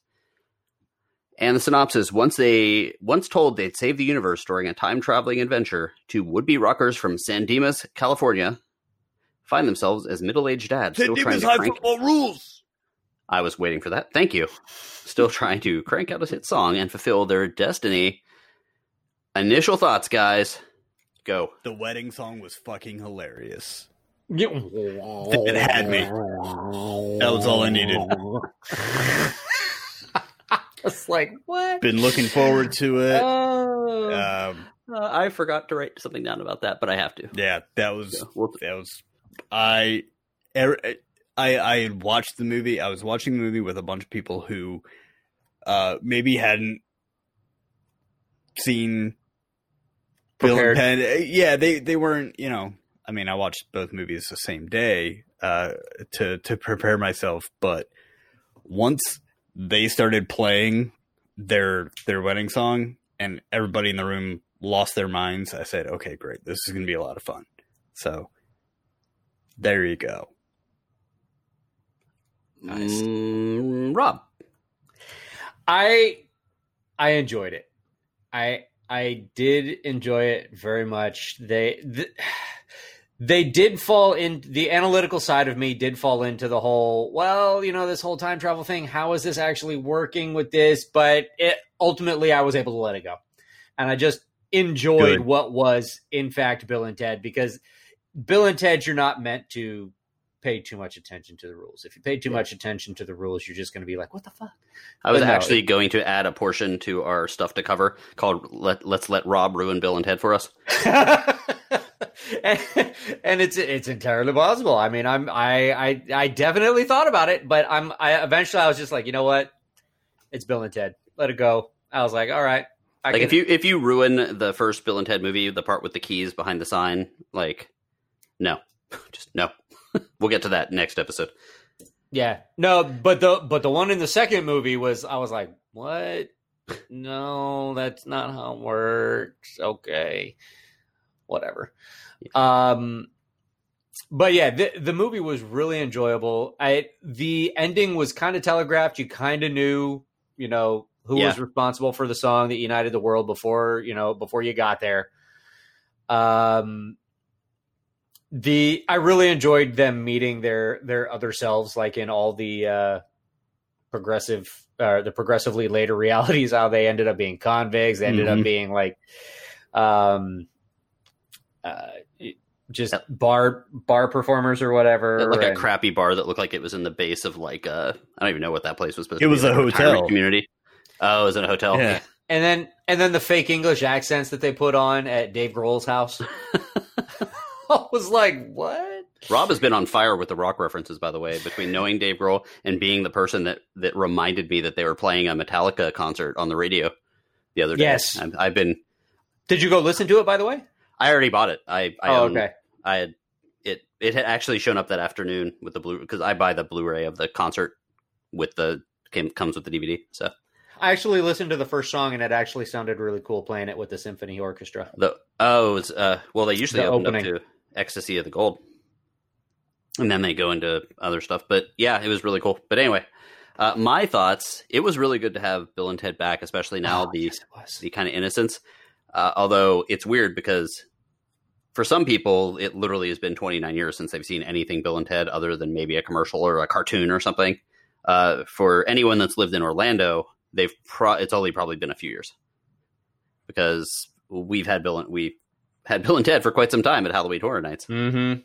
And the synopsis: Once they, once told they'd save the universe during a time traveling adventure, two would be rockers from San Dimas, California, find themselves as middle aged dads still trying to crank. rules. I was waiting for that. Thank you. Still trying to crank out a hit song and fulfill their destiny. Initial thoughts, guys. Go. The wedding song was fucking hilarious. It had me. That was all I needed. It's like what? Been looking forward to it. Oh. Um, Uh, I forgot to write something down about that, but I have to. yeah, that was So we'll- that was I er- I I had watched the movie. I was watching the movie with a bunch of people who uh maybe hadn't seen Bill and Ted. Uh, Yeah, they they weren't, you know, I mean, I watched both movies the same day uh to to prepare myself, but once they started playing their their wedding song and everybody in the room lost their minds, I said, "Okay, great. This is going to be a lot of fun." So there you go. Nice. Mm, Rob. I I enjoyed it. I I did enjoy it very much. They th- they did fall in the analytical side of me did fall into the whole well, you know, this whole time travel thing. How is this actually working with this? But it, ultimately, I was able to let it go, and I just enjoyed Good. what was in fact Bill and Ted because Bill and Ted, you're not meant to pay too much attention to the rules. If you pay too Yeah. much attention to the rules, you're just going to be like, what the fuck? I was no, actually going to add a portion to our stuff to cover called let, Let's Let Rob Ruin Bill and Ted for Us. and, and it's it's entirely possible. I mean, I'm I, I I definitely thought about it, but I'm I eventually I was just like, you know what? It's Bill and Ted. Let it go. I was like, all right. I like can- if you if you ruin the first Bill and Ted movie, the part with the keys behind the sign, like no, just no. We'll get to that next episode. Yeah. No, but the but the one in the second movie was I was like, "What? No, that's not how it works." Okay. Whatever. Um but yeah, the the movie was really enjoyable. I the ending was kind of telegraphed. You kind of knew, you know, who was responsible for the song that united the world before, you know, before you got there. Um the I really enjoyed them meeting their their other selves, like in all the uh, progressive, uh, the progressively later realities. How they ended up being convicts, they ended Mhm. up being like, um, uh, just Yeah. bar bar performers or whatever. like a crappy bar that looked like it was in the base of like a I don't even know what that place was supposed It to be. was a like retirement hotel. community. Oh, it was in a hotel. Yeah. and then and then the fake English accents that they put on at Dave Grohl's house. I was like, what? Rob has been on fire with the rock references, by the way, between knowing Dave Grohl and being the person that that reminded me that they were playing a Metallica concert on the radio the other day. Yes. I've, I've been. Did you go listen to it? By the way. I already bought it. I. I oh, own- okay. I had it. It had actually shown up that afternoon with the blue because I buy the Blu-ray of the concert with the came, comes with the DVD. So I actually listened to the first song and it actually sounded really cool playing it with the symphony orchestra. the oh, it's uh well they usually The opened opening. up to Ecstasy of the Gold, and then they go into other stuff. But yeah, it was really cool. But anyway, uh, my thoughts. It was really good to have Bill and Ted back, especially now Oh, the yes, the kind of innocence. Uh, although it's weird because for some people, it literally has been 29 years since they've seen anything Bill and Ted other than maybe a commercial or a cartoon or something. Uh, for anyone that's lived in Orlando, they've pro- it's only probably been a few years because we've had Bill and we had Bill and Ted for quite some time at Halloween Horror Nights. Mm-hmm. And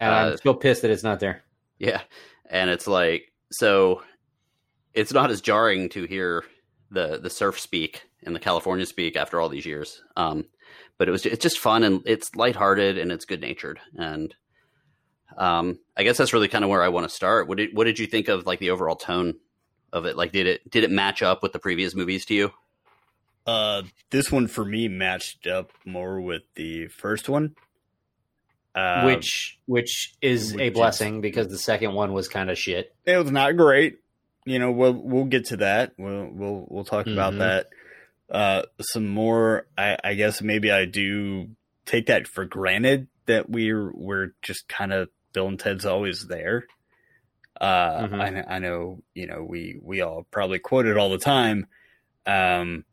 Uh, I'm still pissed that it's not there. Yeah. And it's like so it's not as jarring to hear the the surf speak and the California speak after all these years. Um but it was it's just fun and it's lighthearted and it's good natured and um, I guess that's really kind of where I want to start. What did what did you think of like the overall tone of it? Like, did it did it match up with the previous movies to you? Uh, this one for me matched up more with the first one, uh, which which is which a is- blessing because the second one was kind of shit. it was not great. You know, we'll we'll get to that. We'll we'll we'll talk about Mhm. that. Uh, some more. I, I guess maybe I do take that for granted that we're we're just kind of Bill and Ted's always there. Uh, Mhm. I, I know you know we we all probably quote it all the time. Um,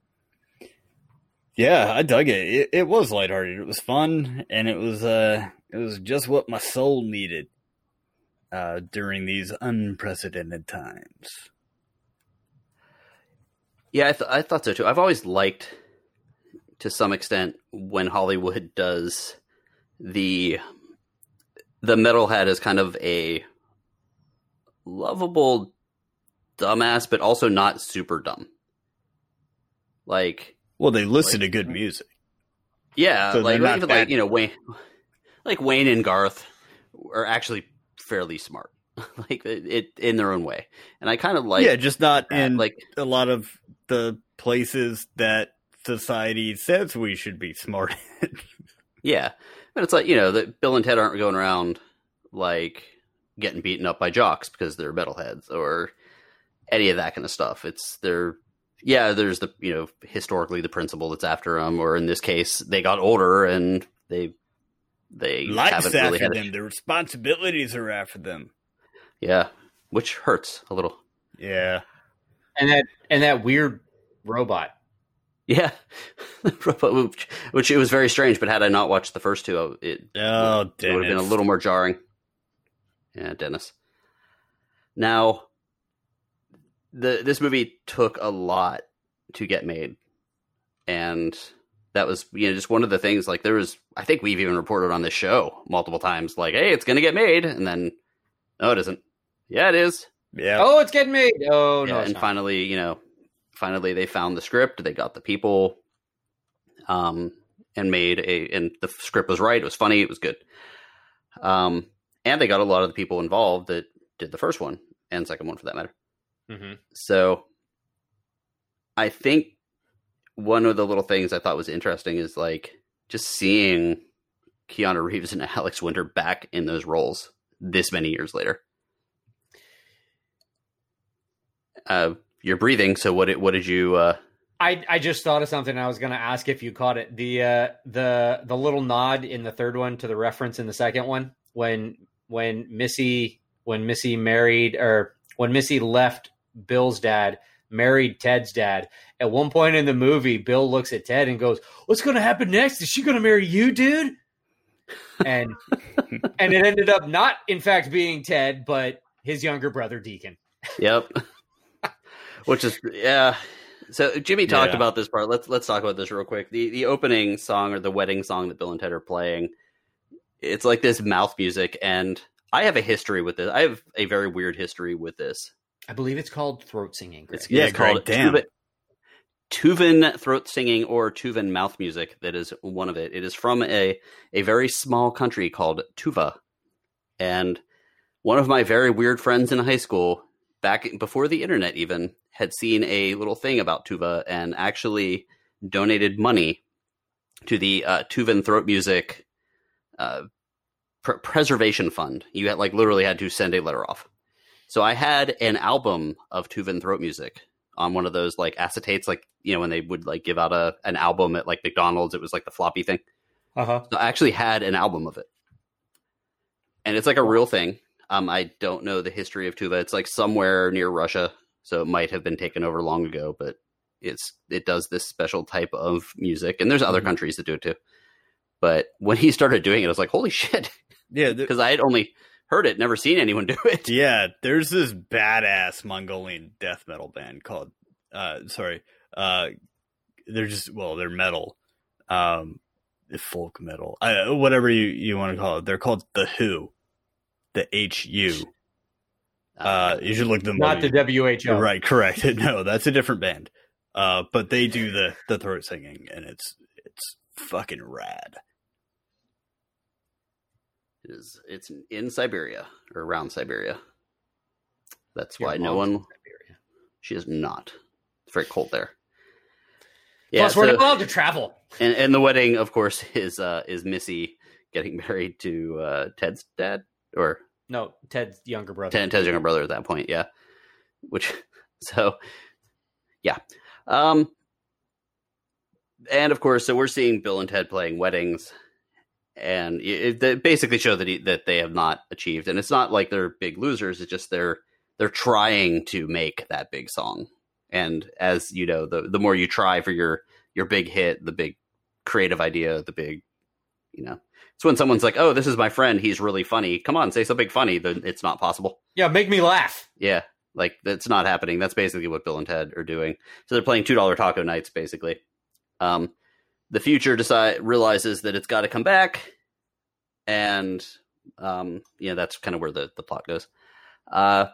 yeah, I dug it. It, it was lighthearted. It was fun, and it was uh, it was just what my soul needed uh, during these unprecedented times. Yeah, I, th- I thought so too. I've always liked, to some extent, when Hollywood does the the metalhead as kind of a lovable dumbass, but also not super dumb. Like, Well, they listen to good music. yeah, So like even bad. like you know Wayne, like Wayne and Garth are actually fairly smart, like it, it in their own way, and I kind of like yeah, just not that. in like a lot of the places that society says we should be smart. in. Yeah, but it's like you know that Bill and Ted aren't going around like getting beaten up by jocks because they're metalheads or any of that kind of stuff. It's they're yeah, there's the you know historically the principal that's after them, or in this case they got older and they they Life's haven't after really had a, them. The responsibilities are after them. yeah, which hurts a little. Yeah. And that and that weird robot. Yeah, which, which it was very strange. But had I not watched the first two, it Oh, it would have been a little more jarring. Yeah, Dennis. Now, the this movie took a lot to get made, and that was you know just one of the things. Like there was, I think we've even reported on this show multiple times. Like, hey, it's going to get made, and then no, it isn't. Yeah, it is. Yeah. Oh, it's getting made. Oh no, yeah, it's and not. finally, you know, finally they found the script. They got the people, um, and made a. And the script was right. It was funny. It was good. Um, and they got a lot of the people involved that did the first one and second one for that matter. Mhm. So, I think one of the little things I thought was interesting is like just seeing Keanu Reeves and Alex Winter back in those roles this many years later. Uh, you're breathing. So what? Did, what did you? Uh, I I just thought of something. I was going to ask if you caught it. The uh, the the little nod in the third one to the reference in the second one when when Missy when Missy married or when Missy left Bill's dad, married Ted's dad. At one point in the movie, Bill looks at Ted and goes, "What's going to happen next? Is she going to marry you, dude?" And and it ended up not, in fact, being Ted, but his younger brother Deacon. Yep. Which is yeah. So Jimmy talked Yeah. about this part. Let's let's talk about this real quick. The the opening song or the wedding song that Bill and Ted are playing. It's like this mouth music, and I have a history with this. I have a very weird history with this. I believe it's called throat singing. Greg. It's, Yeah, it's called Greg, damn. Tuvan, Tuvan throat singing or Tuvan mouth music. That is one of it. It is from a a very small country called Tuva, and one of my very weird friends in high school, back before the internet even, had seen a little thing about Tuva and actually donated money to the uh, Tuvan throat music uh, pr- preservation fund. You had like literally had to send a letter off. So I had an album of Tuvan throat music on one of those like acetates, like you know when they would like give out a an album at like McDonald's. It was like the floppy thing. Uh huh. So I actually had an album of it, and it's like a real thing. Um, I don't know the history of Tuva. It's like somewhere near Russia, so it might have been taken over long ago. But it's it does this special type of music, and there's other Mhm. countries that do it too. But when he started doing it, I was like, "Holy shit!" Yeah. th- Because I had only heard it, never seen anyone do it. yeah. There's this badass Mongolian death metal band called, uh, sorry, uh, they're just, well, they're metal, um, folk metal, uh, whatever you, you want to call it. They're called The Who, the H U. Uh, you should look them Not up. the WHO. Right, correct. No, that's a different band. Uh, but they do the the throat singing, and it's it's fucking rad. It is. It's in Siberia or around Siberia. That's Your why no one. Siberia. She is not. It's very cold there. Yeah. Plus, we're not allowed to travel. and, and the wedding, of course, is uh, is Missy getting married to uh, Ted's dad or No, Ted's younger brother. Ted, Ted's younger brother at that point. Yeah. Which so yeah. Um. And of course, so we're seeing Bill and Ted playing weddings, and it, they basically show that he, that they have not achieved. And it's not like they're big losers; it's just they're they're trying to make that big song. And as you know, the the more you try for your your big hit, the big creative idea, the big, you know, it's when someone's like, "Oh, this is my friend. He's really funny. Come on, say something funny." Then it's not possible. Yeah, make me laugh. Yeah, like that's not happening. That's basically what Bill and Ted are doing. So they're playing two dollar taco nights, basically. Um, the future decide realizes that it's got to come back, and um, you know that's kind of where the the plot goes. Uh,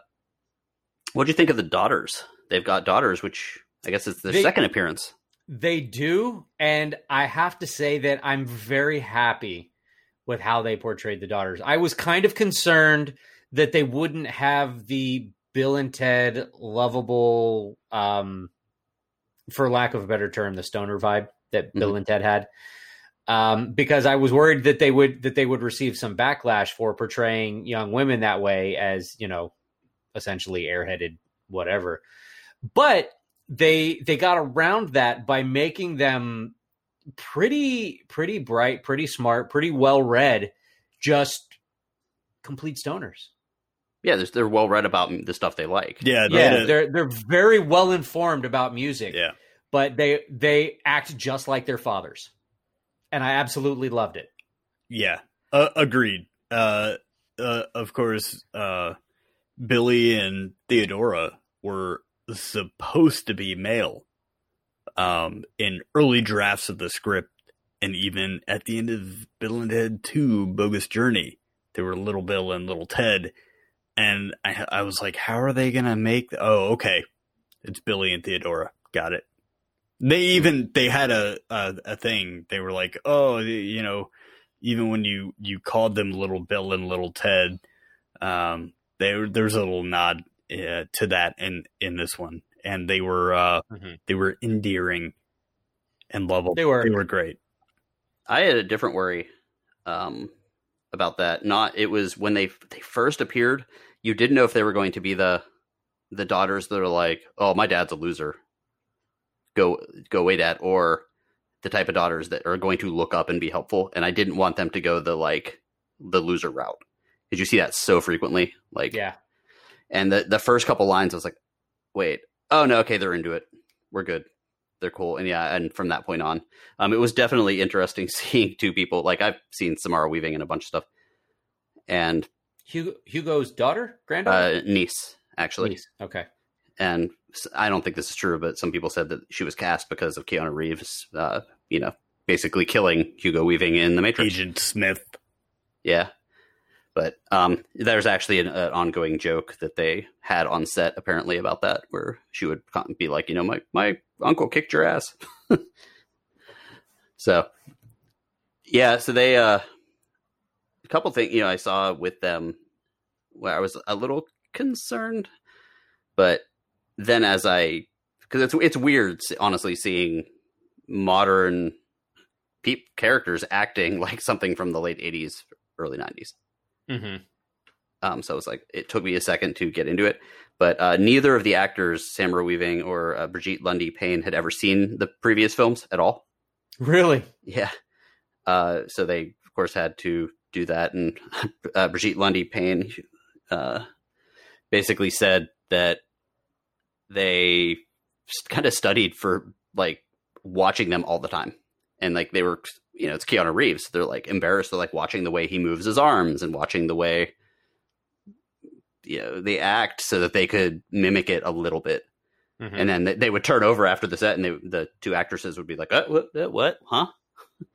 what do you think of the daughters? They've got daughters, which I guess it's their They- second appearance. They do, and I have to say that I'm very happy with how they portrayed the daughters. I was kind of concerned that they wouldn't have the Bill and Ted lovable, um, for lack of a better term, the stoner vibe that Bill and Ted had. Um, because I was worried that they would that they would receive some backlash for portraying young women that way as you know, essentially airheaded whatever. But they they got around that by making them pretty pretty bright, pretty smart, pretty well read, just complete stoners. Yeah, they're, they're well read about the stuff they like. Yeah, yeah, they're they're very well informed about music. yeah. But they they act just like their fathers, and I absolutely loved it. Yeah, uh, agreed. Uh, uh, of course, uh, Billy and Theodora were supposed to be male um, in early drafts of the script, and even at the end of Bill and Ted 2 Bogus Journey, they were Little Bill and Little Ted. And I, I was like, how are they to make. Oh, okay. It's Billy and Theodora. Got it. They even they had a, a a thing. They were like, oh, you know, even when you you called them Little Bill and Little Ted, um, there there's a little nod uh, to that in in this one, and they were uh, Mhm. they were endearing and lovable. They were. they were great. I had a different worry um, about that. Not it was when they they first appeared. You didn't know if they were going to be the the daughters that are like, "Oh, my dad's a loser." Go go away, dad, or the type of daughters that are going to look up and be helpful. And I didn't want them to go the like the loser route. Did you see that so frequently? Like, Yeah, and the the first couple lines, I was like, "Wait, oh no, okay, they're into it. We're good. They're cool." And yeah, and from that point on, um, it was definitely interesting seeing two people. Like I've seen Samara Weaving and a bunch of stuff, and Hugo, Hugo's daughter, granddaughter, uh, niece actually. Niece. Okay, And I don't think this is true, but some people said that she was cast because of Keanu Reeves. Uh, you know, basically killing Hugo Weaving in the Matrix. Agent Smith. Yeah. But um, there's actually an, an ongoing joke that they had on set apparently about that, where she would be like, you know, my my uncle kicked your ass. so, yeah, so they uh, a couple things you know I saw with them where I was a little concerned, but then as I because it's it's weird honestly seeing modern peop characters acting like something from the late 80s early 90s mm-hmm. um, so it was like it took me a second to get into it but uh, neither of the actors samara weaving or uh, brigette lundy paine had ever seen the previous films at all really. yeah uh, so they of course had to do that and uh, brigette lundy paine uh, basically said that they kind of studied for like watching them all the time. And like they were you know it's keanu reeves. They're like embarrassed. They're like watching the way he moves his arms and watching the way you know they act so that they could mimic it a little bit. Mhm. and then they- would turn over after the set and they, the two actresses would be like uh, what, uh, what? Huh?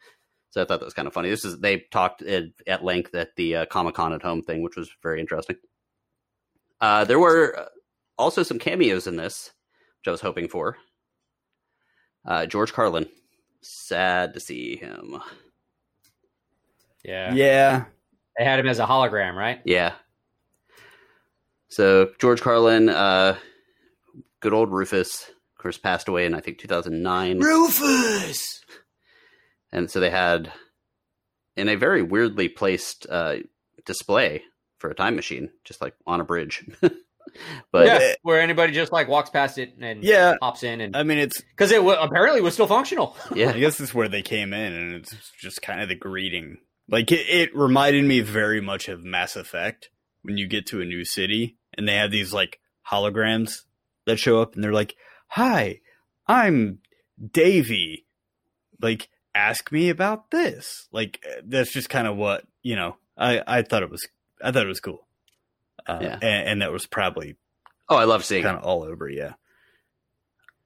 So i thought that was kind of funny. This is they talked at, at length at the uh, comic-con at home thing which was very interesting. Uh, there were uh, also some cameos in this which i was hoping for uh, george carlin sad to see him. Yeah. Yeah. They had him as a hologram, right? Yeah. So George Carlin, uh, good old Rufus, of course, passed away in I think 2009. Rufus. and so they had in a very weirdly placed uh, display for a time machine, just like on a bridge. but yeah, where anybody just like walks past it and Yeah. hops in and I mean, it's because it w- apparently was still functional. yeah, I guess it's where they came in, and it's just kind of the greeting. Like it, it reminded me very much of Mass Effect when you get to a new city and they have these like holograms that show up, and they're like, "Hi, I'm Davy. Like, ask me about this." Like that's just kind of what you know. I I thought it was I thought it was cool. Uh, Yeah. and, and that was probably oh, I love seeing kind of all over. Yeah,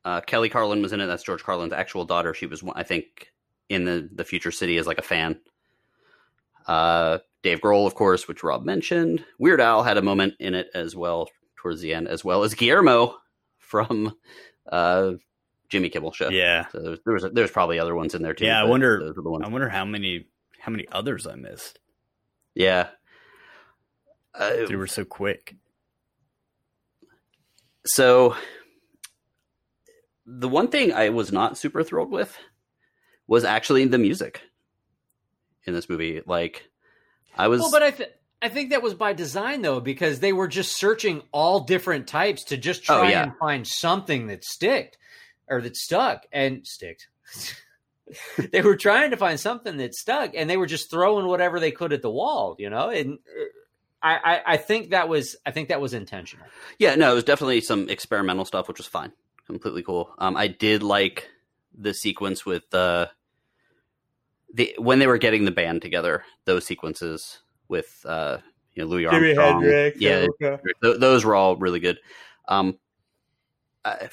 Uh, Kelly Carlin was in it. That's George Carlin's actual daughter. She was, I think, in the the future city as like a fan. Uh, Dave Grohl, of course, which Rob mentioned. Weird Al had a moment in it as well towards the end, as well as Guillermo from uh, Jimmy Kimmel Show. yeah. So there was, there was there's probably other ones in there too. Yeah, I wonder- Those are the ones. I wonder how many how many others I missed. Yeah. Uh, They were so quick. so the one thing I was not super thrilled with was actually the music in this movie. Like, I was. Well, but I th- I think that was by design though, because they were just searching all different types to just Oh, try yeah. and find something that sticked or that stuck and sticked. they were trying to find something that stuck, and they were just throwing whatever they could at the wall, you know. And uh, I, I, I think that was I think that was intentional. yeah, no, it was definitely some experimental stuff, which was fine, completely cool. Um, I did like the sequence with uh, the when they were getting the band together. Those sequences with uh, you know Louis Armstrong, yeah, th- those were all really good. Um, I,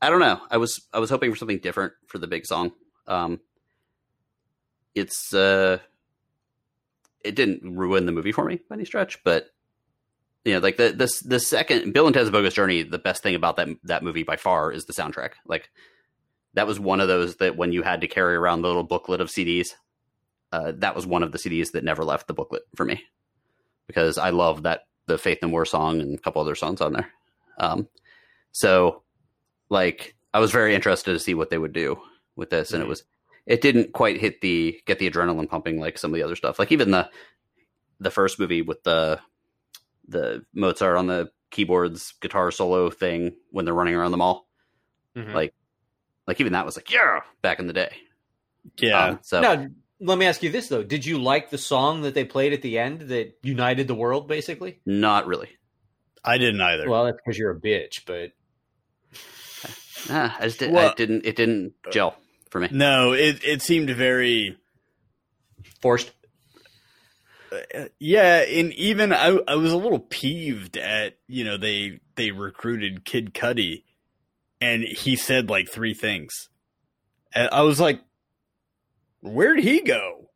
I don't know. I was I was hoping for something different for the big song. Um, it's uh, it didn't ruin the movie for me by any stretch, but you know, like the this the second Bill and Ted's Bogus Journey, the best thing about that that movie by far is the soundtrack. Like that was one of those that when you had to carry around the little booklet of CDs, uh, that was one of the CDs that never left the booklet for me because I love that the Faith No More song and a couple other songs on there. Um, so like I was very interested to see what they would do with this, and it Mhm. was it didn't quite hit the get the adrenaline pumping like some of the other stuff. Like even the the first movie with the the Mozart on the keyboards guitar solo thing when they're running around the mall. Mhm. Like like even that was like yeah back in the day. Yeah. Um, so Now, let me ask you this though: Did you like the song that they played at the end that united the world, basically? not really. I didn't either. Well, that's because you're a bitch, but Nah, I just did, Well- I didn't it didn't gel for me. no, it it seemed very forced. yeah, and even I I was a little peeved at, you know, they they recruited Kid Cudi and he said like three things. And I was like where'd he go?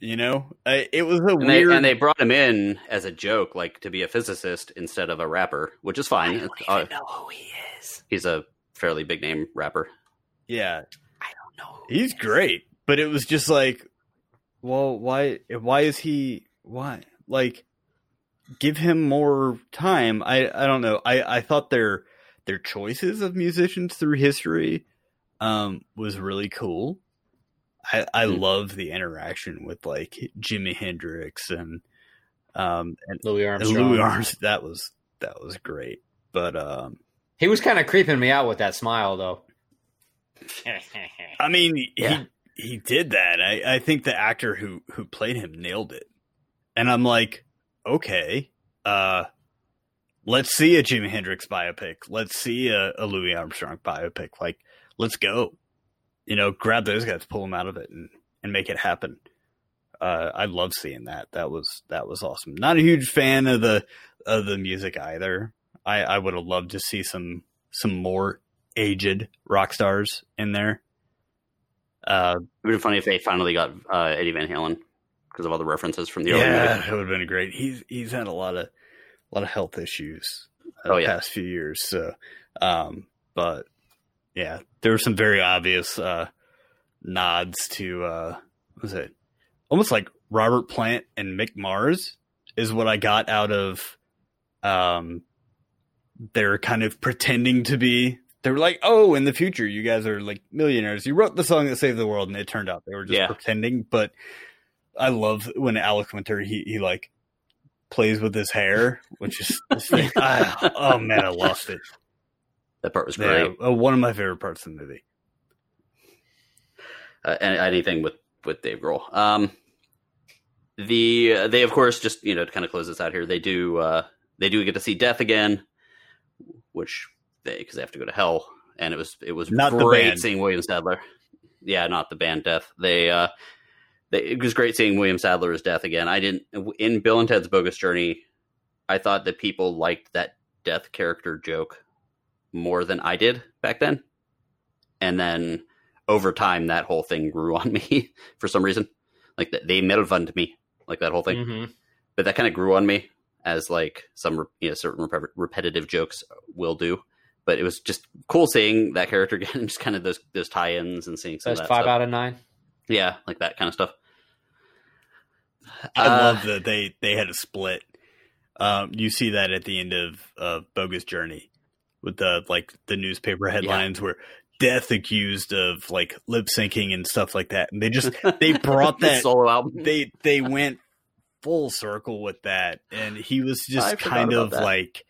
You know, I, it was a And they, weird and they brought him in as a joke, like to be a physicist instead of a rapper, which is fine. It's- uh, know who he is. he's a fairly big name rapper. yeah, I don't know. He's great, but it was just like, well, why? Why is he? Why? Like, give him more time. I I don't know. I I thought their their choices of musicians through history um was really cool. I I Hmm. love the interaction with like Jimi Hendrix and um and, Louis and Armstrong. Louis Armstrong. That was that was great. But um, He was kind of creeping me out with that smile, though. I mean, Yeah. he he did that. I, I think the actor who who played him nailed it. And I'm like, okay, uh, let's see a Jimi Hendrix biopic. Let's see a, a Louis Armstrong biopic. Like, let's go. You know, grab those guys, pull them out of it, and and make it happen. Uh, I love seeing that. That was that was awesome. Not a huge fan of the of the music either. I I would have loved to see some some more aged rock stars in there. Uh, It would have been funny if they finally got uh, Eddie Van Halen because of all the references from the early yeah, movie. it would have been great. He's he's had a lot of a lot of health issues uh, Oh, the yeah. past few years. So, um, but yeah, there were some very obvious uh, nods to uh what was it almost like Robert Plant and Mick Mars is what I got out of um they're kind of pretending to be they were like, Oh, in the future you guys are like millionaires. You wrote the song that saved the world and it turned out they were just Yeah. pretending. But I love when Alex Winter he he like plays with his hair, which is like, ah, oh man, I lost it. That part was Yeah, great. uh, one of my favorite parts of the movie. uh, any- anything with with Dave Grohl. Um, the they of course just you know to kind of close this out here. They do uh, they do get to see Death again, which they because they have to go to hell, and it was it was Not the great band. seeing William Sadler. Yeah, not the band Death. They uh, they, it was great seeing William Sadler as Death again. I didn't in Bill and Ted's Bogus Journey. I thought that people liked that Death character joke more than I did back then, and then over time that whole thing grew on me for some reason like th- they melvund me like that whole thing Mhm. but that kind of grew on me as like some you know certain rep- repetitive jokes will do but it was just cool seeing that character again just kind of those those tie-ins and seeing some That's of that five stuff. out of nine. yeah like that kind of stuff I Uh, love that they they had a split. Um, you see that at the end of uh, Bogus Journey with the like the newspaper headlines where death accused of like lip syncing and stuff like that, and they just they brought the that solo album they they went full circle with that, and he was just forgot kind of like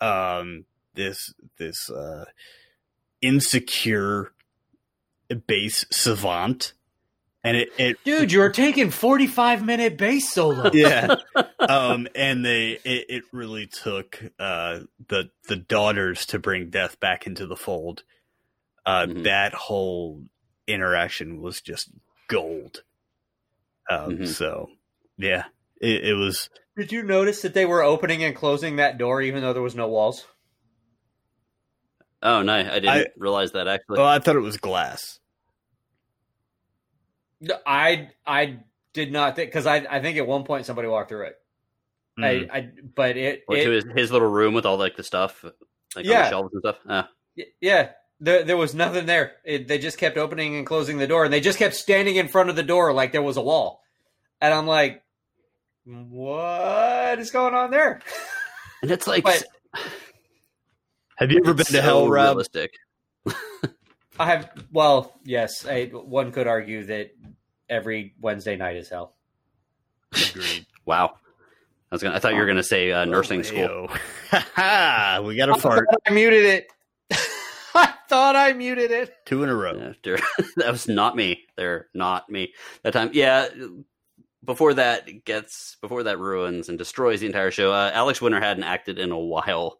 um this this uh insecure bass savant, and it it Dude, you're taking 45 minute bass solo. yeah um and they it, it really took uh the the daughters to bring death back into the fold uh Mhm. that whole interaction was just gold um Mhm. so yeah it, it was Did you notice that they were opening and closing that door even though there was no walls? Oh no i didn't I- realize that actually well i thought it was glass I I did not think because I I think at one point somebody walked through it. Mm. I, I but it, Or it to his, his little room with all like the stuff like on Yeah. the shelves and stuff uh, Y- Yeah, there there was nothing there. It, they just kept opening and closing the door, and they just kept standing in front of the door like there was a wall. And I'm like, what is going on there? and it's like But- have you ever been to so hell rob realistic I have well, yes, I, one could argue that every Wednesday night is hell. Agreed. wow I was gonna. I thought you were gonna say uh, nursing school. Yo. We got a fart I muted it. I thought I muted it. two in a row After that was not me. They're not me. That time, yeah. Before that gets, before that ruins and destroys the entire show. Uh, Alex Winter hadn't acted in a while,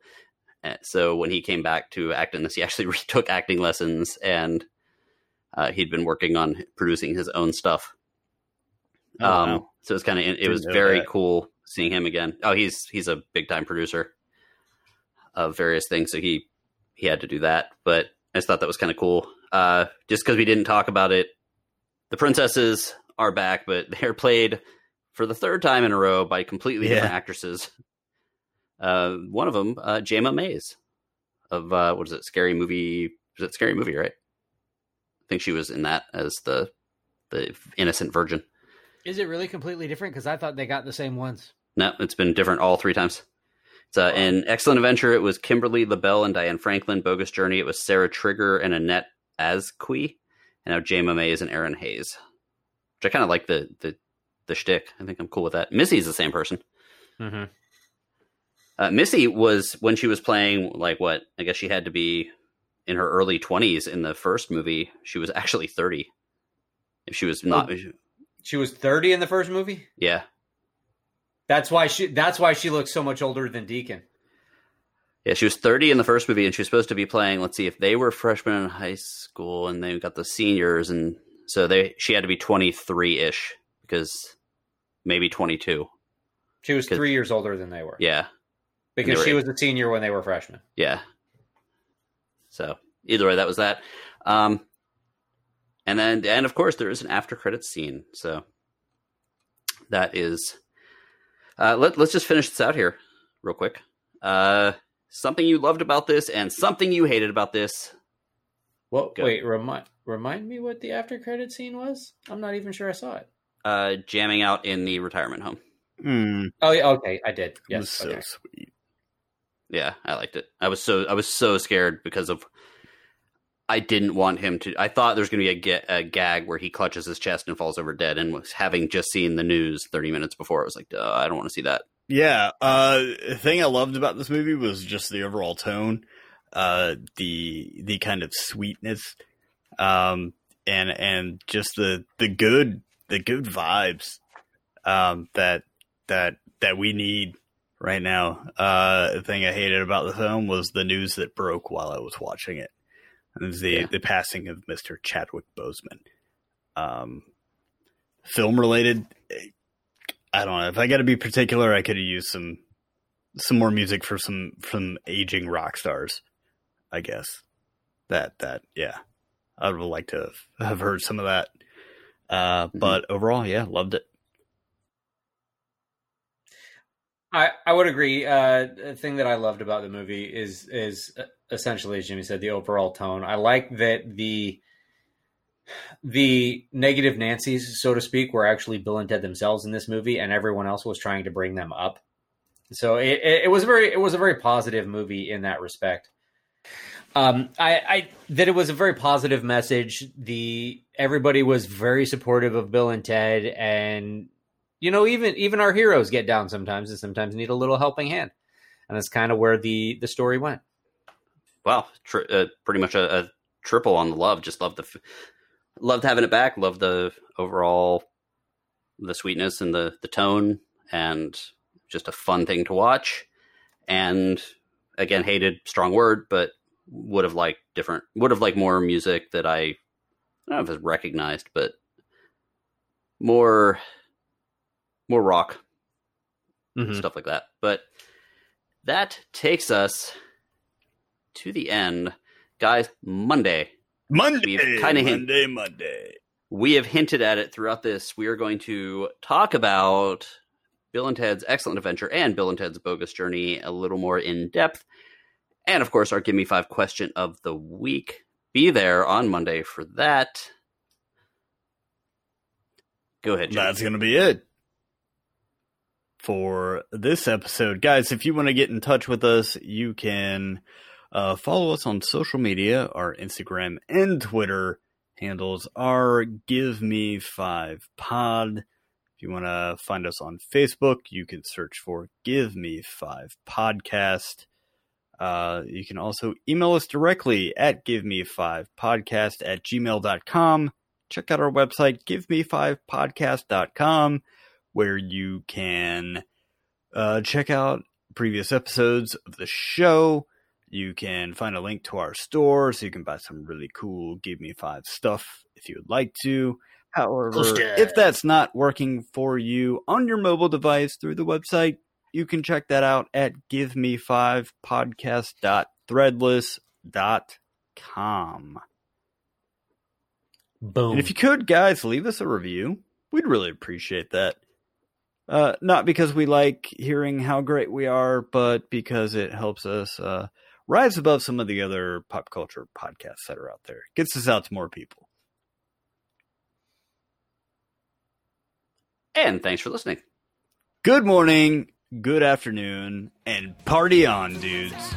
so when he came back to act in this, he actually took acting lessons, and uh, he'd been working on producing his own stuff. Oh, um, wow. So it's kind of it Didn't was very that. cool seeing him again. Oh, he's he's a big time producer of various things, so he he had to do that. But I just thought that was kind of cool. Uh, just because we didn't talk about it, the princesses are back, but they're played for the third time in a row by completely different actresses. Uh, one of them, uh, Jayma Mays, of uh, what is it? Scary movie? Was it Scary Movie? Right? I think she was in that as the the innocent virgin. Is it really completely different? Because I thought they got the same ones. No, it's been different all three times. It's uh, in Excellent Adventure. It was Kimberly LaBelle and Diane Franklin. Bogus Journey. It was Sarah Trigger and Annette Azcuy. And now Jayma Mays and Erinn Hayes. Which I kind of like the the the shtick. I think I'm cool with that. Missy's the same person. Mm-hmm. Uh, Missy was when she was playing like what I guess she had to be in her early 20s in the first movie. She was actually 30. If she was not, She was 30 in the first movie. yeah, That's why she. That's why she looks so much older than Deacon. Yeah, she was 30 in the first movie, and she was supposed to be playing. Let's see, if they were freshmen in high school, and they got the seniors, and so they she had to be 23 ish because maybe 22. She was three years older than they were. Yeah, because she was a senior when they were freshmen. yeah. So either way, that was that. Um, and then and of course there is an after credits scene. So that is. Uh, let let's just finish this out here real quick. Uh, something you loved about this, and something you hated about this. Well, Go. wait, remind remind me what the after credit scene was. I'm not even sure I saw it. Uh, jamming out in the retirement home. Mm, Oh, yeah, okay, I did. Yes, was so okay. sweet. Yeah, I liked it. I was so I was so scared because of I didn't want him to. I thought there was going to be a, a gag where he clutches his chest and falls over dead. And was having just seen the news thirty minutes before, I was like, I don't want to see that. Yeah, uh, the thing I loved about this movie was just the overall tone, uh, the the kind of sweetness, um, and and just the the good the good vibes, um, that that that we need right now. Uh, the thing I hated about the film was the news that broke while I was watching it. It was the Yeah. the passing of Mister Chadwick Boseman. Um, film related. I don't know. If I got to be particular, I could have used some some more music for some from aging rock stars. I guess that that yeah, I would have liked to have, have heard some of that. Uh, But overall, yeah, loved it. I, I would agree. Uh, the thing that I loved about the movie is is essentially, as Jimmy said, the overall tone. I like that the the negative Nancy's, so to speak, were actually Bill and Ted themselves in this movie, and everyone else was trying to bring them up. So it, it, it was very it was a very positive movie in that respect. Um, I, I that it was a very positive message. The everybody was very supportive of Bill and Ted, and you know even even our heroes get down sometimes, and sometimes need a little helping hand, and that's kind of where the the story went. Tri- uh, pretty much a, a triple on the love. Just loved the f- loved having it back. Loved the overall the sweetness and the the tone, and just a fun thing to watch. And again, hated strong word, but would have liked different. Would have liked more music that I, I don't know if it's recognized, but more more rock Mhm. stuff like that. But that takes us to the end, guys. Monday. Monday, kinda hint- Monday, Monday. We have hinted at it throughout this. We are going to talk about Bill and Ted's Excellent Adventure and Bill and Ted's Bogus Journey a little more in depth. And of course, our Give Me Five question of the week. Be there on Monday for that. Go ahead, Jim. That's going to be it for this episode. Guys, if you want to get in touch with us, you can uh, follow us on social media. Our Instagram and Twitter handles are Give Me Five Pod. If you want to find us on Facebook, you can search for Give Me Five Podcast. Uh, you can also email us directly at give me five podcast at gmail.com check out our website, giveme5podcast.com, where you can uh, check out previous episodes of the show. You can find a link to our store so you can buy some really cool Give Me Five stuff if you would like to. However, if that's not working for you on your mobile device through the website, you can check that out at giveme5podcast.threadless.com. Boom. And if you could, guys, leave us a review. We'd really appreciate that. Uh, not because we like hearing how great we are, but because it helps us uh, rise above some of the other pop culture podcasts that are out there. Gets us out to more people. And thanks for listening. Good morning, good afternoon, and party on, dudes.